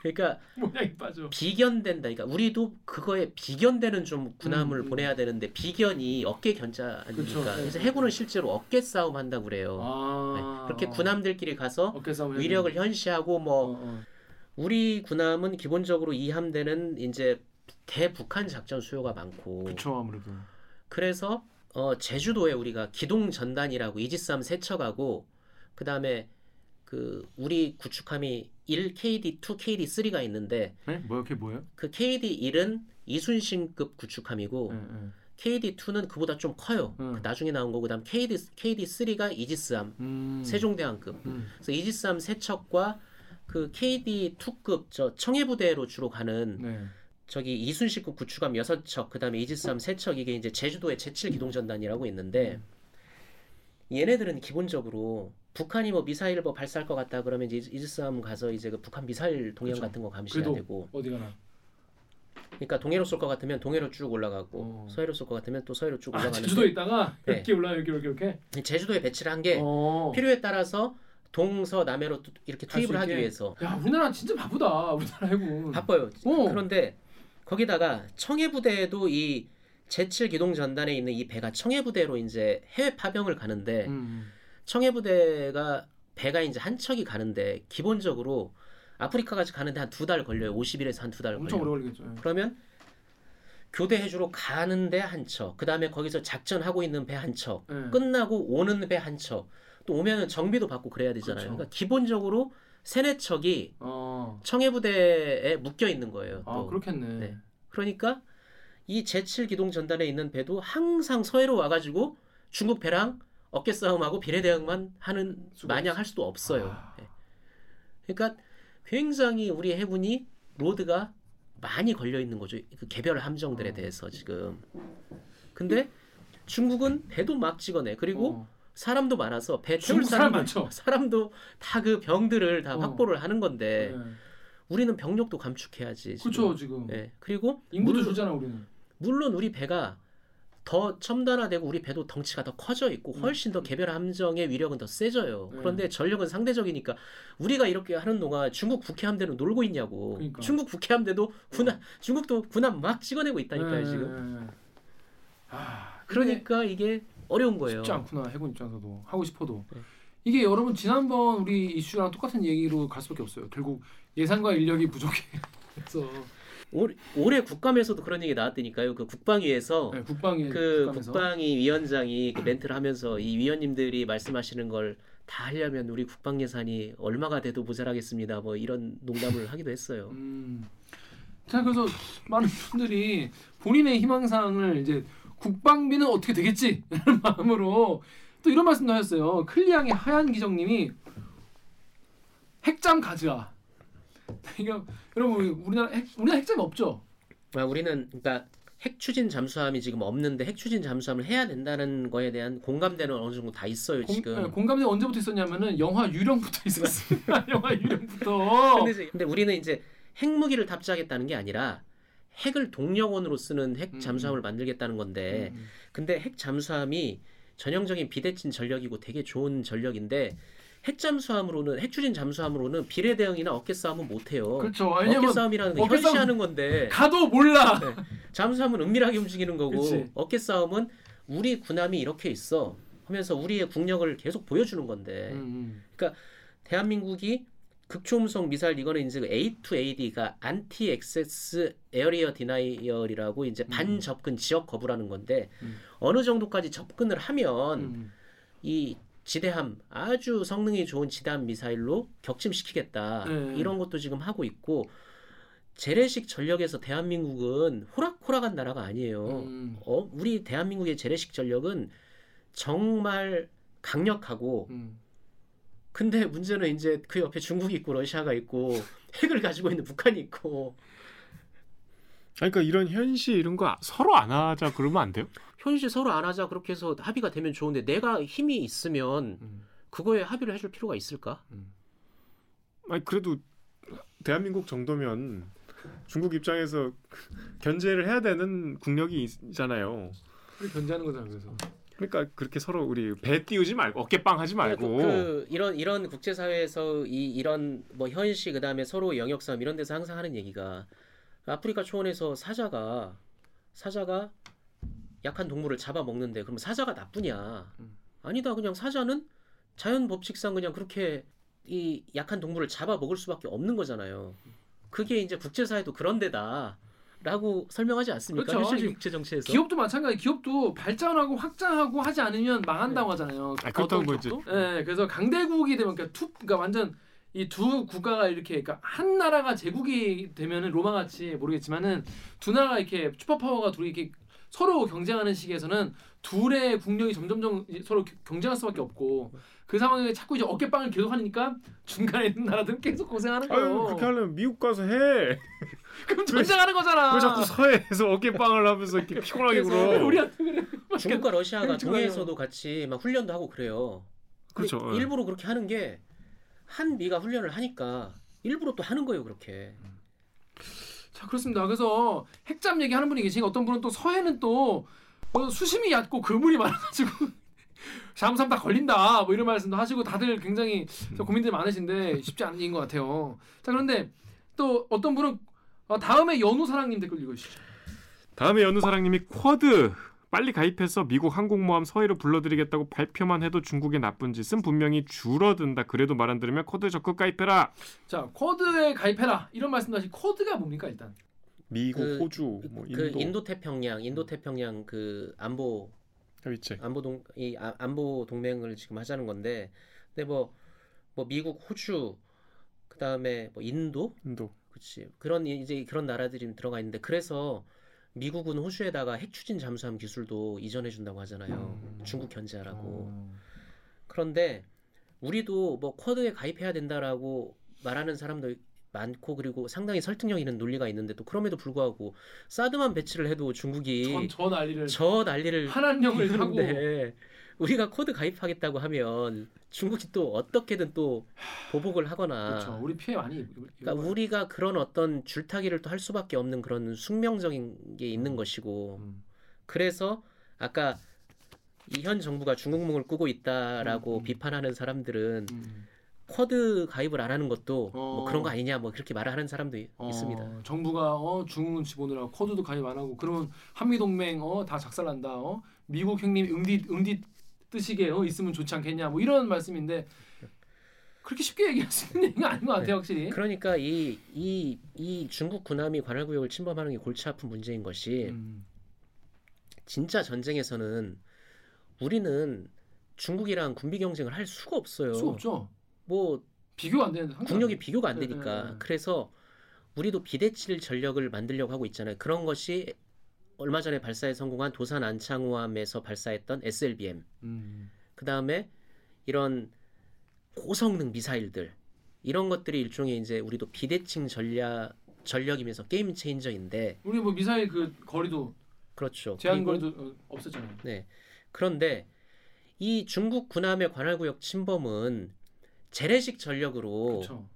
그러니까 모양이 빠져. 비견된다. 그러니까 우리도 그거에 비견되는 좀 군함을 음, 음. 보내야 되는데 비견이 어깨 견자. 아닙니까? 네. 그래서 해군은 실제로 어깨 싸움 한다 고 그래요. 아. 네. 그렇게 군함들끼리 가서 위력을. 현시하고 어, 뭐 어. 우리 군함은 기본적으로 이 함대는 이제 대북한 작전 수요가 많고 그쵸 아무래도. 그래서 어, 제주도에 우리가 기동 전단이라고 이지스함 세척하고 그 다음에 그 우리 구축함이 1 KD, 2 KD, 3가 있는데 네? 뭐야 그게 뭐예요? 그 KD 1은 이순신급 구축함이고 예, 예. KD 2는 그보다 좀 커요. 음. 그 나중에 나온 거고 그다음 KD KD 3가 이지스함 음. 세종대왕급. 음. 그래서 이지스함 세척과 그 KD 2급 저 청해부대로 주로 가는 네. 저기 이순신급 구축함 6척, 그다음에 이지스함 3척 이게 이제 제주도의 제7 기동전단이라고 있는데 얘네들은 기본적으로 북한이 뭐 미사일 뭐 발사할 것 같다 그러면 이제 이지스함 가서 이제 그 북한 미사일 동향. 같은 거 감시해야 되고 어디 가나. 그러니까 동해로 쏠 것 같으면 동해로 쭉 올라가고 어. 서해로 쏠 것 같으면 또 서해로 쭉 아 올라가는데 제주도에 있다가 네. 이렇게 올라 이렇게 이렇게 이렇게. 제주도에 배치를 한게 어. 필요에 따라서 동서 남해로 또 이렇게 투입을 하기. 위해서 야 우리나라 진짜 바쁘다. 우리나라 해군. 바빠요. 어. 그런데 거기다가 청해 부대에도 이 제7 기동 전단에 있는 이 배가 청해 부대로 이제 해외 파병을 가는데 음. 청해부대가 배가 이제 한 척이 가는데 기본적으로 아프리카까지 가는데 한 두 달 걸려요. 50일에서 한 두달 엄청 걸려요. 오래 걸리겠죠. 예. 그러면 교대해주러 가는데 한 척, 그 다음에 거기서 작전하고 있는 배 한 척, 예. 끝나고 오는 배 한 척, 또 오면은 정비도 받고 그래야 되잖아요. 그렇죠. 그러니까 기본적으로 세네 척이 어. 청해부대에 묶여 있는 거예요. 아 또. 그렇겠네. 네. 그러니까 이 제7 기동 전단에 있는 배도 항상 서해로 와가지고 중국 배랑 어깨 싸움하고 비례 대응만 하는 마냥 할 수도 없어요. 아. 예. 그러니까 굉장히 우리 해군이 로드가 많이 걸려 있는 거죠. 그 개별 함정들에 어. 대해서 지금. 근데 중국은 배도 막 찍어내. 그리고 어. 사람도 많아서 배 태울 사람 사람도 많죠. 사람 도 다 그 병들을 다 어. 확보를 하는 건데 네. 우리는 병력도 감축해야지. 그렇죠 지금. 예. 그리고 인구도 물론- 줄잖아 우리는. 물론 우리 배가 더 첨단화되고 우리 배도 덩치가 더 커져 있고 음. 훨씬 더 개별 함정의 위력은 더 세져요. 네. 그런데 전력은 상대적이니까 우리가 이렇게 하는 동안 중국 북해함대는 놀고 있냐고. 그러니까. 중국 북해함대도 군함 중국도 군함 막 찍어내고 있다니까요 네, 지금. 네, 네. 아, 그러니까 이게 어려운 거예요. 쉽지 않구나 해군 입장에서도 하고 싶어도 네. 이게 여러분 지난번 우리 이슈랑 똑같은 얘기로 갈 수밖에 없어요. 결국 예산과 인력이 부족해. 그래서 올, 올해 국감에서도 그런 얘기 나왔다니까요. 그 국방위에서 네, 국방위 그 국감에서. 국방위 위원장이 그 멘트를 하면서 이 위원님들이 말씀하시는 걸 다 하려면 우리 국방 예산이 얼마가 돼도 모자라겠습니다. 뭐 이런 농담을 하기도 했어요. 음. 자 그래서 많은 분들이 본인의 희망사항을 이제 국방비는 어떻게 되겠지? 라는 마음으로 또 이런 말씀도 하셨어요. 클리앙의 하얀 기정님이 핵잠 가즈아. 이거 여러분 우리나라 핵 우리나라 핵잠이 없죠? 아, 우리는 그러니까 핵 추진 잠수함이 지금 없는데 핵 추진 잠수함을 해야 된다는 거에 대한 공감대는 어느 정도 다 있어요 공, 지금. 네, 공감대 언제부터 있었냐면은 영화 유령부터 있었어요. 영화 유령부터. 근데, 근데 우리는 이제 핵무기를 탑재하겠다는 게 아니라 핵을 동력원으로 쓰는 핵 음. 잠수함을 만들겠다는 건데 음. 근데 핵 잠수함이 전형적인 비대칭 전력이고 되게 좋은 전력인데 핵 잠수함으로는 핵 추진 잠수함으로는 비례 대응이나 어깨 싸움은 못 해요. 그렇죠. 어깨 싸움이라는 게 어깨 현시하는 건데 가도 몰라. 잠수함은 은밀하게 움직이는 거고 그치. 어깨 싸움은 우리 군함이 이렇게 있어 하면서 우리의 국력을 계속 보여주는 건데 음, 대한민국이 극초음속 미사일 이거는 이제 A2AD가 anti access area denial이라고 이제 음. 반접근 지역 거부라는 건데 음. 어느 정도까지 접근을 음. 하면 음. 이 지대함 아주 성능이 좋은 지대함 미사일로 격침시키겠다 네. 이런 것도 지금 하고 있고 재래식 전력에서 대한민국은 호락호락한 나라가 아니에요. 음. 어, 우리 대한민국의 재래식 전력은 정말 강력하고 음. 근데 문제는 이제 그 옆에 중국이 있고 러시아가 있고 핵을 가지고 있는 북한이 있고 그러니까 이런 현시 이런 거 서로 안 하자 그러면 안 돼요? 현실 서로 안 하자 그렇게 해서 합의가 되면 좋은데 내가 힘이 있으면 음. 그거에 합의를 해줄 필요가 있을까? 아니 그래도 대한민국 정도면 중국 입장에서 견제를 해야 되는 국력이 있잖아요. 우리 견제하는 거잖아 그래서. 그러니까 그렇게 서로 우리 배 띄우지 말고 어깨빵 하지 말고 그, 그 이런 이런 국제 사회에서 이 이런 뭐 현시 그다음에 서로 영역 싸움 이런 데서 항상 하는 얘기가 아프리카 초원에서 사자가 사자가 약한 동물을 잡아 먹는데 그럼 사자가 나쁘냐? 음. 아니다. 그냥 사자는 자연 법칙상 그냥 그렇게 이 약한 동물을 잡아 먹을 수밖에 없는 거잖아요. 그게 이제 국제 사회도 그런 데다. 라고 설명하지 않습니까? 그렇죠. 현실 국제 정치에서. 기업도 마찬가지. 기업도 발전하고 확장하고 하지 않으면 망한다고 하잖아요. 아, 그렇다고 기업도? 예, 그래서 강대국이 되면 그러니까 two, 그러니까 완전 이 두 국가가 이렇게 그러니까 한 나라가 제국이 되면은 로마 같이 모르겠지만은 두 나라가 이렇게 슈퍼 파워가 둘이 이렇게 서로 경쟁하는 시기에서는 둘의 국력이 점점점 서로 겨- 경쟁할 수밖에 없고 그 상황에 자꾸 이제 어깨빵을 계속 하니까 중간에 있는 나라들은 계속 고생하는 거예요. 그렇게 하려면 미국 가서 해. 그럼 전쟁하는 거잖아. 왜 자꾸 서해에서 어깨빵을 하면서 이렇게 피곤하게 굴어? 우리한테 그래. 중국과 러시아가 그렇죠. 동해에서도 같이 막 훈련도 하고 그래요. 그렇죠. 예. 일부러 그렇게 하는 게 한미가 훈련을 하니까 일부러 또 하는 거예요 그렇게. 자 그렇습니다. 그래서 핵잠 얘기하는 분이 계시니까 어떤 분은 또 서해는 또 어, 수심이 얕고 그물이 많아가지고 잠수함 다 걸린다 뭐 이런 말씀도 하시고 다들 굉장히 저 고민들이 많으신데 쉽지 않은 일인 것 같아요. 자 그런데 또 어떤 분은 어, 다음에 연우 사랑님 댓글 읽어주시죠. 다음에 연우 사랑님이 쿼드 빨리 가입해서 미국 항공모함 서해로 불러들이겠다고 발표만 해도 중국의 나쁜 짓은 분명히 줄어든다. 그래도 말 안 들으면 쿼드 적극 가입해라. 자 쿼드에 가입해라 이런 말씀도 하시. 쿼드가 뭡니까 일단? 미국, 그- 호주, 뭐그 인도. 인도 태평양 인도 태평양 그 안보 협의체. 안보 동이 아, 안보 동맹을 지금 하자는 건데 근데 뭐뭐 미국, 호주 그 다음에 뭐 인도 인도. 그렇지 그런 이제 그런 나라들이 들어가 있는데 그래서 미국은 호주에다가 핵 추진 잠수함 기술도 이전해 준다고 하잖아요. 음. 중국 견제하라고. 어. 그런데 우리도 뭐 쿼드에 가입해야 된다라고 말하는 사람도 많고 그리고 상당히 설득력 있는 논리가 있는데 또 그럼에도 불구하고 사드만 배치를 해도 중국이 전, 저 난리를 저 난리를 한한령을 하고 우리가 쿼드 가입하겠다고 하면 중국이 또 어떻게든 또 보복을 하거나 그렇죠. 우리 피해 많이 그러니까 우리가 그런 어떤 줄타기를 또 할 수밖에 없는 그런 숙명적인 게 있는 것이고 음. 그래서 아까 이 현 정부가 중국몽을 꾸고 있다라고 음, 음. 비판하는 사람들은 음. 쿼드 가입을 안 하는 것도 어. 뭐 그런 거 아니냐 뭐 그렇게 말을 하는 사람도 이- 어, 있습니다. 정부가 어, 중국 눈치 보느라 코드도 가입 안 하고 그러면 한미 동맹 어, 다 작살난다. 어? 미국 형님 응디 응디 뜨시게 어, 있으면 좋지 않겠냐. 뭐 이런 말씀인데 그렇게 쉽게 얘기할 수 있는 얘기가 아닌 것 같아요, 확실히. 그러니까 이 이 이 중국 군함이 관할 구역을 침범하는 게 골치 아픈 문제인 것이 음. 진짜 전쟁에서는 우리는 중국이랑 군비 경쟁을 할 수가 없어요. 수 없죠. 뭐 비교가 안 되는데. 국력이 비교가 안 네, 되니까 네, 네. 그래서 우리도 비대칭 전력을 만들려고 하고 있잖아요. 그런 것이 얼마 전에 발사에 성공한 도산 안창호함에서 발사했던 SLBM. 음. 그 다음에 이런 고성능 미사일들 이런 것들이 일종의 이제 우리도 비대칭 전략 전력이면서 게임 체인저인데 우리 뭐 미사일 그 거리도 그렇죠. 제한 거리도 어, 없었잖아요. 네. 그런데 이 중국 군함의 관할 구역 침범은 재래식 전력으로 그렇죠.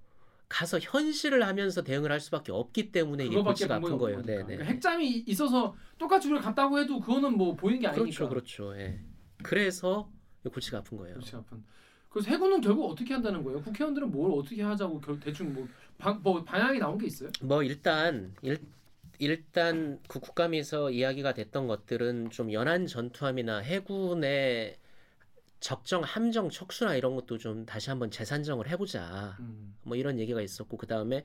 가서 현실을 하면서 대응을 할 수밖에 없기 때문에 이게 골치가 방법이 아픈 거예요. 네. 네. 그러니까 핵잠이 있어서 똑같이 우리가 갔다고 해도 그거는 뭐 보이는 게 아니니까. 그렇죠, 그렇죠. 예. 그래서 골치가 아픈 거예요. 그렇지 아픈. 그래서 해군은 결국 어떻게 한다는 거예요? 국회의원들은 뭘 어떻게 하자고 결, 대충 뭐, 방, 뭐 방향이 나온 게 있어요? 뭐 일단 일, 일단 그 국감에서 이야기가 됐던 것들은 좀 연안 전투함이나 해군의 적정 함정 척수나 이런 것도 좀 다시 한번 재산정을 해보자. 음. 뭐 이런 얘기가 있었고 그 다음에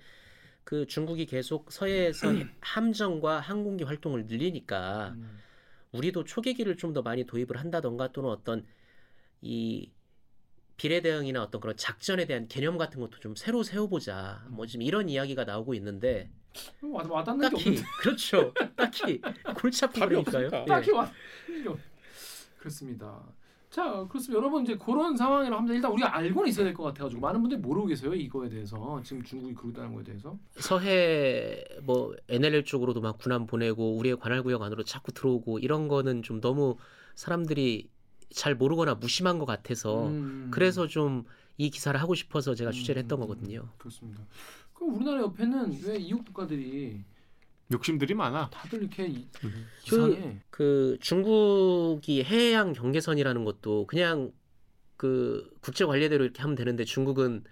그 중국이 계속 서해에서 함정과 항공기 활동을 늘리니까 음. 우리도 초계기를 좀 더 많이 도입을 한다던가 또는 어떤 이 비례 대응이나 어떤 그런 작전에 대한 개념 같은 것도 좀 새로 세워보자. 뭐 지금 이런 이야기가 나오고 있는데 와, 와닿는 게 딱히 없는데 그렇죠. 딱히 골치 아픈 거니까요. 예. 딱히 게 없. 그렇습니다. 자, 그렇습니다. 여러분 이제 그런 상황이라 하면 일단 우리가 알고는 있어야 될 것 같아가지고 많은 분들이 모르고 계세요 이거에 대해서 지금 중국이 그러다는 거에 대해서. 서해 뭐 NLL 쪽으로도 막 군함 보내고 우리의 관할 구역 안으로 자꾸 들어오고 이런 거는 좀 너무 사람들이 잘 모르거나 무심한 것 같아서 음. 그래서 좀 이 기사를 하고 싶어서 제가 음, 취재를 했던 음, 거거든요. 그렇습니다. 그럼 우리나라 옆에는 왜 이웃 국가들이 욕심들이 많아. 다들 이렇게 이, 음. 이상해? 그 중국이 해양 경계선이라는 것도 그냥 그 국제 관례대로 이렇게 하면 되는데 중국은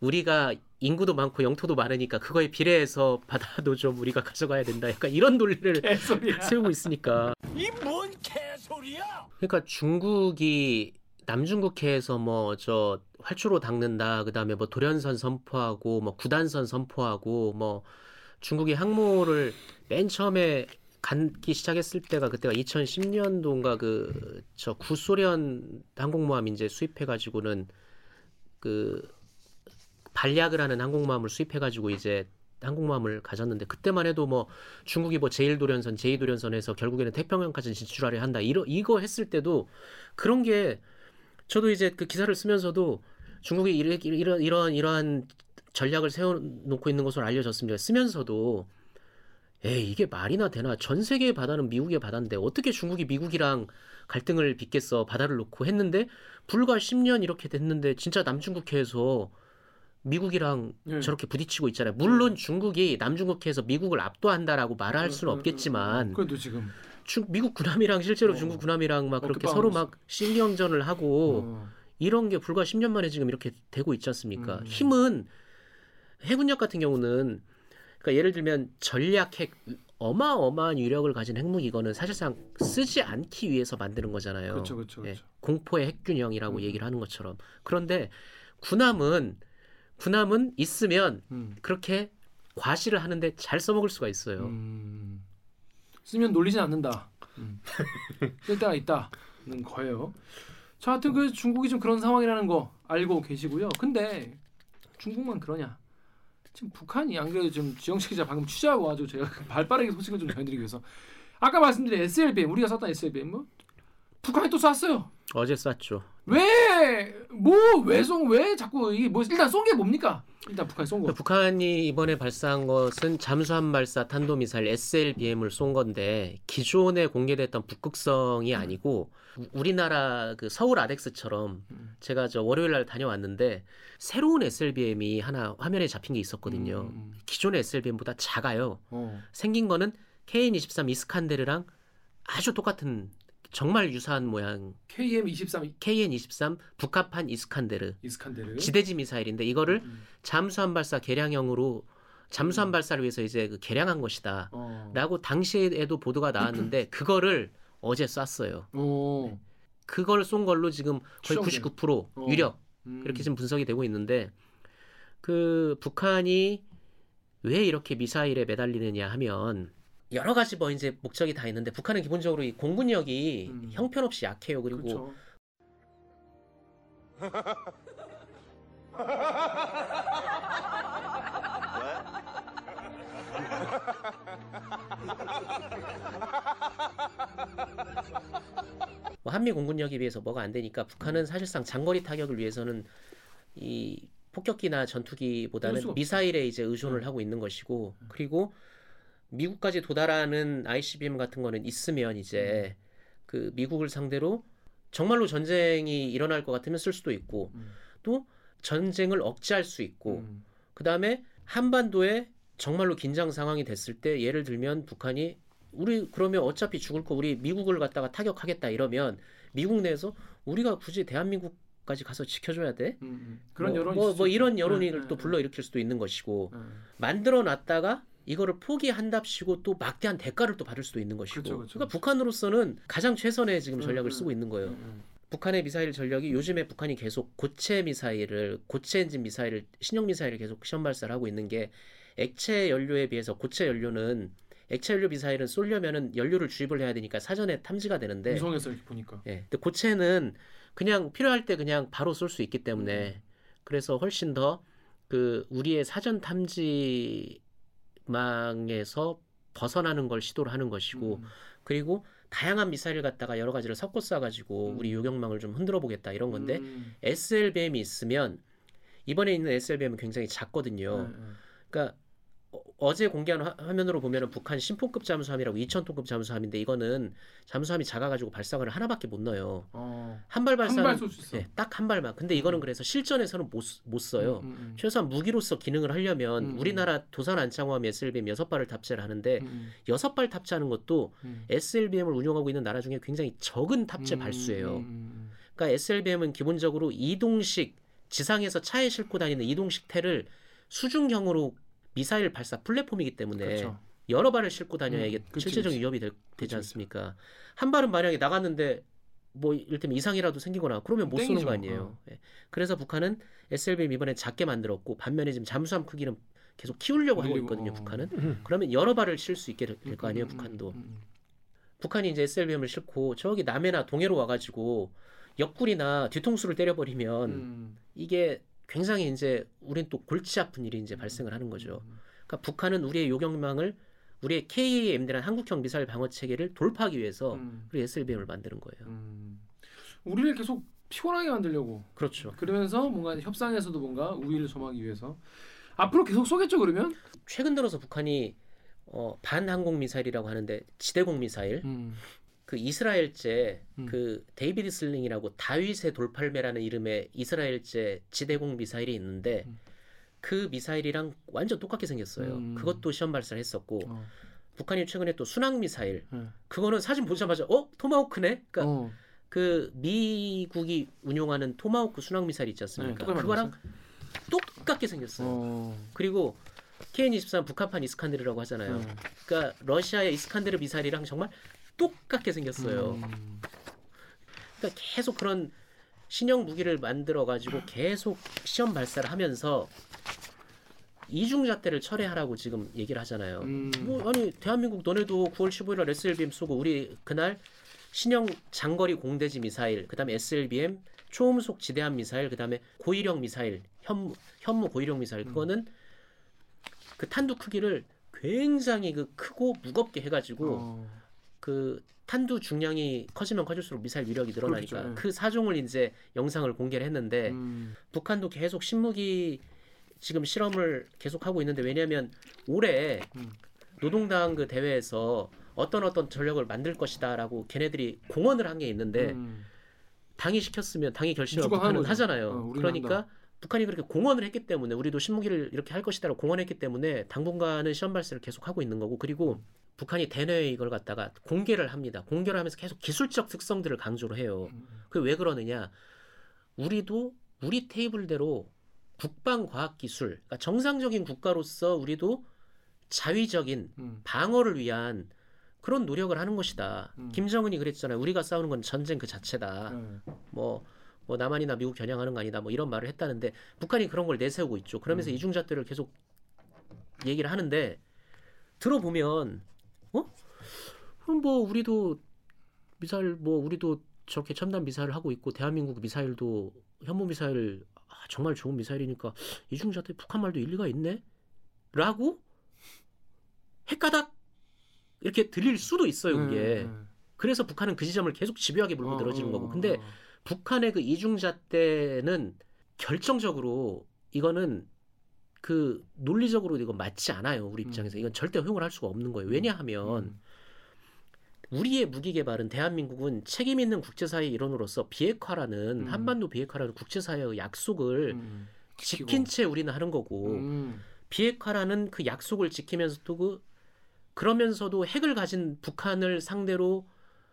우리가 인구도 많고 영토도 많으니까 그거에 비례해서 바다도 좀 우리가 가져가야 된다. 약간 이런 논리를 개소리야. 세우고 있으니까. 이 뭔 개소리야! 그러니까 중국이 남중국해에서 뭐 저 활주로 닦는다. 그다음에 뭐 돌연선 선포하고 뭐 구단선 선포하고 뭐 중국이 항모를 맨 처음에 간기 시작했을 때가 그때가 2010년도인가 그 저 구소련 항공모함 이제 수입해 가지고는 그 발약을 하는 항공모함을 수입해 가지고 이제 항공모함을 가졌는데 그때만 해도 뭐 중국이 뭐 제1도련선, 제2도련선에서 결국에는 태평양까지 진출하려 한다. 이러 이거 했을 때도 그런 게 저도 이제 그 기사를 쓰면서도 중국이 이러, 이러, 이러한 이러한 전략을 세워놓고 있는 것으로 알려졌습니다. 쓰면서도 에이 이게 말이나 되나 전 세계의 바다는 미국의 바다인데 어떻게 중국이 미국이랑 갈등을 빚겠어 바다를 놓고 했는데 불과 10년 이렇게 됐는데 진짜 남중국해에서 미국이랑 예. 저렇게 부딪히고 있잖아요. 물론 중국이 남중국해에서 미국을 압도한다라고 말할 수는 음, 음, 없겠지만 그래도 지금 중, 미국 군함이랑 실제로 어. 중국 군함이랑 막 그렇게 서로. 막 신경전을 하고 어. 이런 게 불과 10년 만에 지금 이렇게 되고 있지 않습니까? 음. 힘은 해군력 같은 경우는 그러니까 예를 들면 전략 핵 어마어마한 위력을 가진 핵무기 이거는 사실상 쓰지 않기 위해서 만드는 거잖아요. 그렇죠, 그렇죠, 예, 그렇죠. 공포의 핵균형이라고 음. 얘기를 하는 것처럼. 그런데 군함은 군함은 있으면 음. 그렇게 과시를 하는데 잘 써먹을 수가 있어요. 음. 쓰면 놀리진 않는다. 음. 쓸 때가 있다. 거예요. 자, 하여튼 그 중국이 좀 그런 상황이라는 거 알고 계시고요. 근데 중국만 그러냐? 지금 북한이 안 그래도 지금 지영식 기자 방금 취재하고 와가지고 제가 발빠르게 소식을 좀 전해드리기 위해서 아까 말씀드린 SLBM 우리가 썼던 SLBM 뭐 북한이 또 쐈어요. 어제 쐈죠. 왜뭐왜송왜 자꾸 이게 뭐 일단 쏜 게 뭡니까? 일단 북한이 쏜 거. 북한이 이번에 발사한 것은 잠수함 발사 탄도미사일 SLBM을 쏜 건데 기존에 공개됐던 북극성이 아니고 우- 우리나라 그 서울 아덱스처럼 음. 제가 저 월요일 날 다녀왔는데 새로운 SLBM이 하나 화면에 잡힌 게 있었거든요. 음, 음. 기존의 SLBM보다 작아요. 어. 생긴 거는 KN23 이스칸데르랑 아주 똑같은 정말 유사한 모양 KM23 KN23 북한판 이스칸데르 이스칸데르. 지대지 미사일인데 이거를 음. 잠수함 발사 개량형으로 잠수함 발사를 위해서 이제 그 개량한 것이다. 어. 라고 당시에도 보도가 나왔는데 그거를 어제 쐈어요. 어. 그걸 쏜 걸로 지금 거의 추정되는. 99% 어. 유력 음. 이렇게 지금 분석이 되고 있는데 그 북한이 왜 이렇게 미사일에 매달리느냐 하면 여러 가지 뭐 이제 목적이 다 있는데 북한은 기본적으로 이 공군력이 음. 형편없이 약해요. 그리고 그렇죠. 뭐 한미 공군력에 비해서 뭐가 안 되니까 북한은 사실상 장거리 타격을 위해서는 이 폭격기나 전투기보다는 미사일에 이제 의존을 하고 있는 것이고 그리고 미국까지 도달하는 ICBM 같은 거는 있으면 이제 그 미국을 상대로 정말로 전쟁이 일어날 것 같으면 쓸 수도 있고 음. 또 전쟁을 억제할 수 있고 음. 그 다음에 한반도에 정말로 긴장 상황이 됐을 때 예를 들면 북한이 우리 그러면 어차피 죽을 거 우리 미국을 갖다가 타격하겠다 이러면 미국 내에서 우리가 굳이 대한민국 까지 가서 지켜줘야 돼? 음, 음. 그런 뭐, 여론이 뭐, 뭐수 이런. 여론을 네, 또 네, 불러 일으킬 수도 있는 것이고 네. 만들어 놨다가 이거를 포기한답시고 또 막대한 대가를 또 받을 수도 있는 것이고 그렇죠, 그렇죠. 러니까 북한으로서는 가장 최선의 지금 음, 전략을 음, 쓰고 있는 거예요. 음, 북한의 미사일 전력이 요즘에 북한이 계속 고체 미사일을 고체 엔진 미사일을 신형 미사일을 계속 시험 발사를 하고 있는 게 액체 연료에 비해서 고체 연료는 액체 연료 미사일은 쏘려면은 연료를 주입을 해야 되니까 사전에 탐지가 음. 되는데 유성에서 이렇게 보니까. 예. 근데 고체는 그냥 필요할 때 그냥 바로 쏠 수 있기 때문에 그래서 훨씬 더 그 우리의 사전 탐지망에서 벗어나는 걸 시도를 하는 것이고 음. 그리고 다양한 미사일을 갖다가 여러 가지를 섞어 쏴가지고 음. 우리 요격망을 좀 흔들어 보겠다 이런 건데 음. SLBM이 있으면 이번에 있는 SLBM은 굉장히 작거든요. 네, 네. 그러니까 어, 제 공개한 화, 화면으로 보면은 북한 신포급 잠수함이라고 2,000톤급 잠수함인데 이거는 잠수함이 작아가지고 발사관을 하나밖에 못 넣어요. 어. 한발 발사는 한발 있어. 네, 딱한 발만. 근데 이거는 그래서 실전에서는 못, 쓰- 못 써요. 음, 음, 최소한 무기로서 기능을 하려면 음, 음. 우리나라 도산 안창호함 SLBM 여섯 발을 탑재를 하는데 음, 음, 여섯 발 탑재하는 것도 음. SLBM을 운용하고 있는 나라 중에 굉장히 적은 탑재 음, 발수예요. 음, 음, 그러니까 SLBM은 기본적으로 이동식 지상에서 차에 싣고 다니는 이동식 태를 수중형으로 미사일 발사 플랫폼이기 때문에 그렇죠. 여러 발을 싣고 다녀야 음, 이게 그치, 실질적인 그치. 위협이 될- 그치, 되지 그치. 않습니까? 한 발은 만약에 나갔는데 뭐 이를테면 이상이라도 생기거나 그러면 못 쏘는 땡이죠. 거 아니에요. 예. 그래서 북한은 SLBM 이번에 작게 만들었고 반면에 지금 잠수함 크기는 계속 키우려고 하고 있거든요. 어. 북한은. 그러면 여러 발을 실수 있게 될 거 아니에요. 음, 음, 북한도. 음, 음. 북한이 이제 SLBM을 싣고 저기 남해나 동해로 와가지고 옆구리나 뒤통수를 때려버리면 음. 이게 굉장히 이제 우린 또 골치 아픈 일이 이제 발생을 하는 거죠. 음. 그러니까 북한은 우리의 요격망을 우리의 KAMD라는 한국형 미사일 방어 체계를 돌파하기 위해서 음. 우리 SLBM을 만드는 거예요. 음. 우리를 계속 피곤하게 만들려고 그렇죠. 그러면서 뭔가 협상에서도 뭔가 우위를 점하기 위해서 앞으로 계속 쏘겠죠 그러면? 최근 들어서 북한이 어, 반항공 미사일이라고 하는데 지대공 미사일 음. 그 이스라엘제 음. 그 데이비드 슬링이라고 다윗의 돌팔매라는 이름의 이스라엘제 지대공 미사일이 있는데 음. 그 미사일이랑 완전 똑같게 생겼어요. 음. 그것도 시험 발사를 했었고 어. 북한이 최근에 또 순항 미사일 네. 그거는 사진 보자마자 어 토마호크네. 그러니까 어. 그 미국이 운용하는 토마호크 순항 미사일 있지 네, 않습니까? 똑같이 그거랑 똑같게 생겼어요. 어. 그리고 KN-23 북한판 이스칸데르라고 하잖아요. 네. 그러니까 러시아의 이스칸데르 미사일이랑 정말 똑같게 생겼어요. 음. 그러니까 계속 그런 신형 무기를 만들어 가지고 계속 시험 발사를 하면서 이중잣대를 철회하라고 지금 얘기를 하잖아요. 음. 뭐 아니 대한민국 너네도 9월 15일 날 SLBM 쏘고 우리 그날 신형 장거리 공대지 미사일, 그다음에 SLBM 초음속 지대함 미사일, 그다음에 고위력 미사일, 현무 현무 고위력 미사일 음. 그거는 그 탄두 크기를 굉장히 그 크고 무겁게 해가지고 어. 그 탄두 중량이 커지면 커질수록 미사일 위력이 늘어나니까 그렇겠죠, 예. 그 사종을 이제 영상을 공개를 했는데 음. 북한도 계속 신무기 지금 실험을 계속 하고 있는데 왜냐하면 올해 음. 노동당 그 대회에서 어떤 어떤 전력을 만들 것이다라고 걔네들이 공언을 한 게 있는데 음. 당이 시켰으면 당이 결심을 북한은. 하잖아요. 어, 그러니까 한다. 북한이 그렇게 공언을 했기 때문에 우리도 신무기를 이렇게 할 것이다라고 공언했기 때문에 당분간은 시험 발사를 계속 하고 있는 거고 그리고 북한이 대내에 이걸 갖다가 공개를 합니다. 공개를 하면서 계속 기술적 특성들을 강조를 해요. 음. 그게 왜 그러느냐? 우리도 우리 테이블대로 국방 과학 기술, 그러니까 정상적인 국가로서 우리도 자위적인 음. 방어를 위한 그런 노력을 하는 것이다. 음. 김정은이 그랬잖아요. 우리가 싸우는 건 전쟁 그 자체다. 네. 뭐, 뭐 남한이나 미국 겨냥하는 거 아니다. 뭐 이런 말을 했다는데 북한이 그런 걸 내세우고 있죠. 그러면서 음. 이중잣대를 계속 얘기를 하는데 들어보면 어? 그럼 뭐 우리도 미사일 뭐 우리도 저렇게 첨단 미사일을 하고 있고 대한민국 미사일도 현무 미사일 아, 정말 좋은 미사일이니까 이중잣대 북한 말도 일리가 있네. 라고 헷가닥 이렇게 들릴 수도 있어요, 그게. 네, 그래서 북한은 그 지점을 계속 집요하게 네. 물고 어, 늘어지는 어, 거고. 근데 어. 북한의 그 이중잣대는 결정적으로 이거는 그 논리적으로 이거 맞지 않아요. 우리 음. 입장에서 이건 절대 허용을 할 수가 없는 거예요. 왜냐하면 음. 우리의 무기 개발은 대한민국은 책임 있는 국제사회 일원으로서 비핵화라는 음. 한반도 비핵화라는 국제사회의 약속을 음. 지킨 채 우리는 하는 거고 음. 비핵화라는 그 약속을 지키면서도 그 그러면서도 핵을 가진 북한을 상대로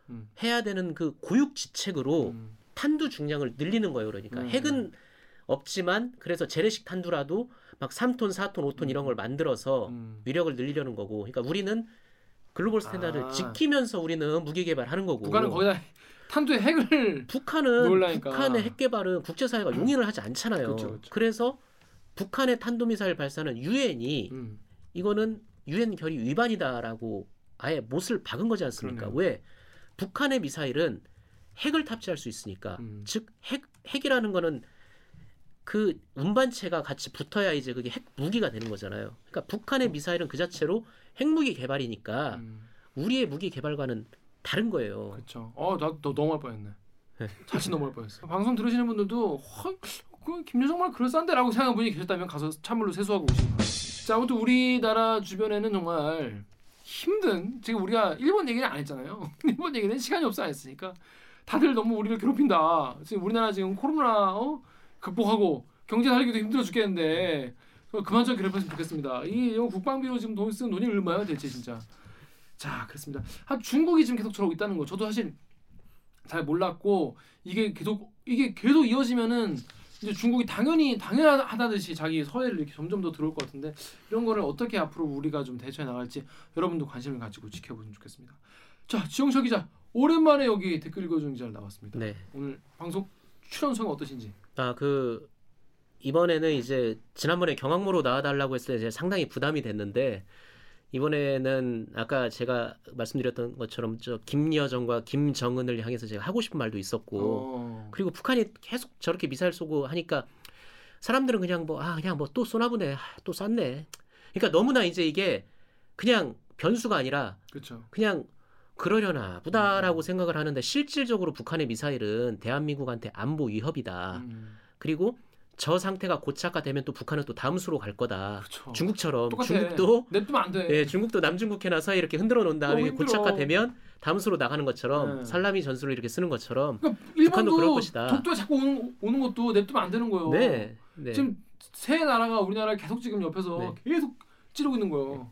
음. 해야 되는 그 고육지책으로 음. 탄두 중량을 늘리는 거예요. 그러니까 음. 핵은 없지만 그래서 재래식 탄두라도 막 3톤, 4톤, 5톤 이런 걸 만들어서 음. 위력을 늘리려는 거고. 그러니까 우리는 global standard를 아. 지키면서 우리는 무기 개발하는 거고. 북한은 거기다 탄두에 핵을 북한은 논외니까. 북한의 핵 개발은 국제 사회가 용인을 하지 않잖아요. 그렇죠, 그렇죠. 그래서 북한의 탄도미사일 발사는 유엔이 음. 이거는 유엔 결의 위반이다라고 아예 못을 박은 거지 않습니까? 그러네요. 왜? 북한의 미사일은 핵을 탑재할 수 있으니까. 음. 즉 핵, 핵이라는 거는 그 운반체가 같이 붙어야 이제 그게 핵 무기가 되는 거잖아요. 그러니까 북한의 미사일은 그 자체로 핵무기 개발이니까 음. 우리의 무기 개발과는 다른 거예요. 그렇죠. 어, 나너 넘어갈 뻔했네. 네. 자칫 넘어갈 뻔했어. 방송 들으시는 분들도 헐, 그 김여정 말 그럴싸한데라고 생각하는 분이 계셨다면 가서 찬물로 세수하고 오시기 바랍니다. 자, 아무튼 우리나라 주변에는 정말 힘든 지금 우리가 일본 얘기는 안 했잖아요. 일본 얘기는 시간이 없어 안 했으니까 다들 너무 우리를 괴롭힌다. 지금 우리나라 지금 코로나 어? 극복하고 경제 살기도 힘들어 죽겠는데 어, 그만 좀 괴롭혔으면 좋겠습니다. 이 국방비로 지금 돈 쓰는 돈이 얼마야 대체 진짜. 자 그렇습니다. 한 중국이 지금 계속 저러고 있다는 거 저도 사실 잘 몰랐고 이게 계속 이게 계속 이어지면은 이제 중국이 당연히 당연하다듯이 자기 서해를 이렇게 점점 더 들어올 것 같은데 이런 거를 어떻게 앞으로 우리가 좀 대처해 나갈지 여러분도 관심을 가지고 지켜보면 좋겠습니다. 자 지영철 기자 오랜만에 여기 댓글 읽어주는 기자를 나왔습니다. 네. 오늘 방송 출연 소감 어떠신지? 아그 이번에는 이제 지난번에 경항모로 나와달라고 했을 때 이제 상당히 부담이 됐는데 이번에는 아까 제가 말씀드렸던 것처럼 저 김여정과 김정은을 향해서 제가 하고 싶은 말도 있었고 어. 그리고 북한이 계속 저렇게 미사일 쏘고 하니까 사람들은 그냥 뭐 아 그냥 뭐 또 쏘나 보네 아, 또 쐈네 그러니까 너무나 이제 이게 그냥 변수가 아니라 그렇죠. 그냥 그러려나 보다라고 생각을 하는데 실질적으로 북한의 미사일은 대한민국한테 안보 위협이다. 음, 그리고 저 상태가 고착화되면 또 북한은 또 다음 수로 갈 거다. 그렇죠. 중국처럼 똑같아. 중국도 냅두면 안 돼. 예, 중국도 남중국해나 사이 이렇게 흔들어 놓은 다음에. 고착화되면 다음 수로 나가는 것처럼 네. 살라미 전술을 이렇게 쓰는 것처럼 그러니까 북한도 그럴 것이다. 독도에 자꾸 오는, 오는 것도 냅두면 안 되는 거예요. 네, 네. 지금 세 나라가 우리나라를 계속 지금 옆에서 네. 계속 찌르고 있는 거예요.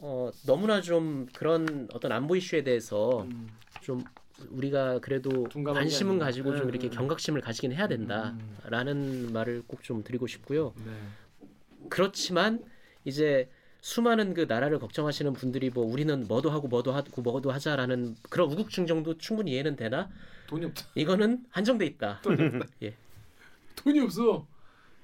어, 너무나 좀 그런 어떤 안보 이슈에 대해서 음. 좀 우리가 그래도 관심은. 가지고 좀 네, 이렇게 네. 경각심을 가지긴 해야 음. 된다라는 말을 꼭 좀 드리고 싶고요. 네. 그렇지만 이제 수많은 그 나라를 걱정하시는 분들이 뭐 우리는 뭐도 하고 뭐도 하고 뭐도 하자라는 그런 우국증 정도 충분히 이해는 되나 돈이 없다. 이거는 한정돼 있다. 돈이 없다. 예. 돈이 없어.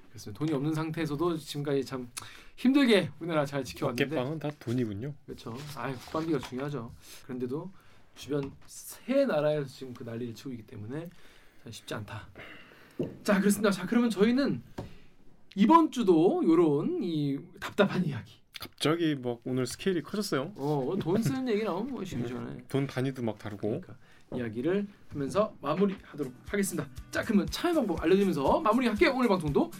그렇습니다. 돈이 없는 상태에서도 지금까지 참 힘들게 우리나라 잘 지켜왔는데 어깨빵은 다 돈이군요. 그렇죠. 아 국방비가 중요하죠. 그런데도 주변 세 나라에서 지금 그 난리를 치고 있기 때문에 참 쉽지 않다. 자 그렇습니다. 자 그러면 저희는 이번 주도 요런 이 답답한 이야기, 갑자기 뭐 오늘 스케일이 커졌어요. 어 돈 쓰는 얘기 나오면 뭐 전에 돈 단위도 막 다르고. 그러니까 이야기를 하면서 마무리하도록 하겠습니다. 자 그러면 참여 방법 알려드리면서 마무리할게요. 오늘 방송도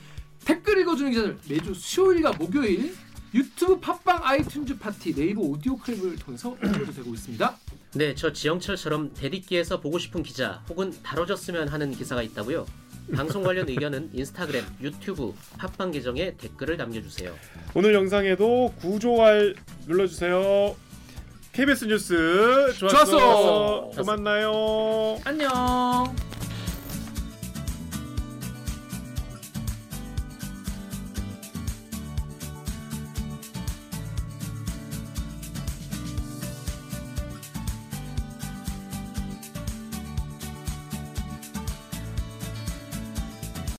댓글 읽어주는 기자들 매주 수요일과 목요일 유튜브 팟빵 아이튠즈 팟티 네이버 오디오 클립을 통해서 업로드 되고 있습니다. 네, 저 지영철처럼 댓읽기에서 보고 싶은 기자 혹은 다뤄졌으면 하는 기사가 있다고요. 방송 관련 의견은 인스타그램, 유튜브, 팟빵 계정에 댓글을 남겨주세요. 오늘 영상에도 구조알 눌러주세요. KBS 뉴스 좋았어. 좋았어. 또 만나요. 안녕.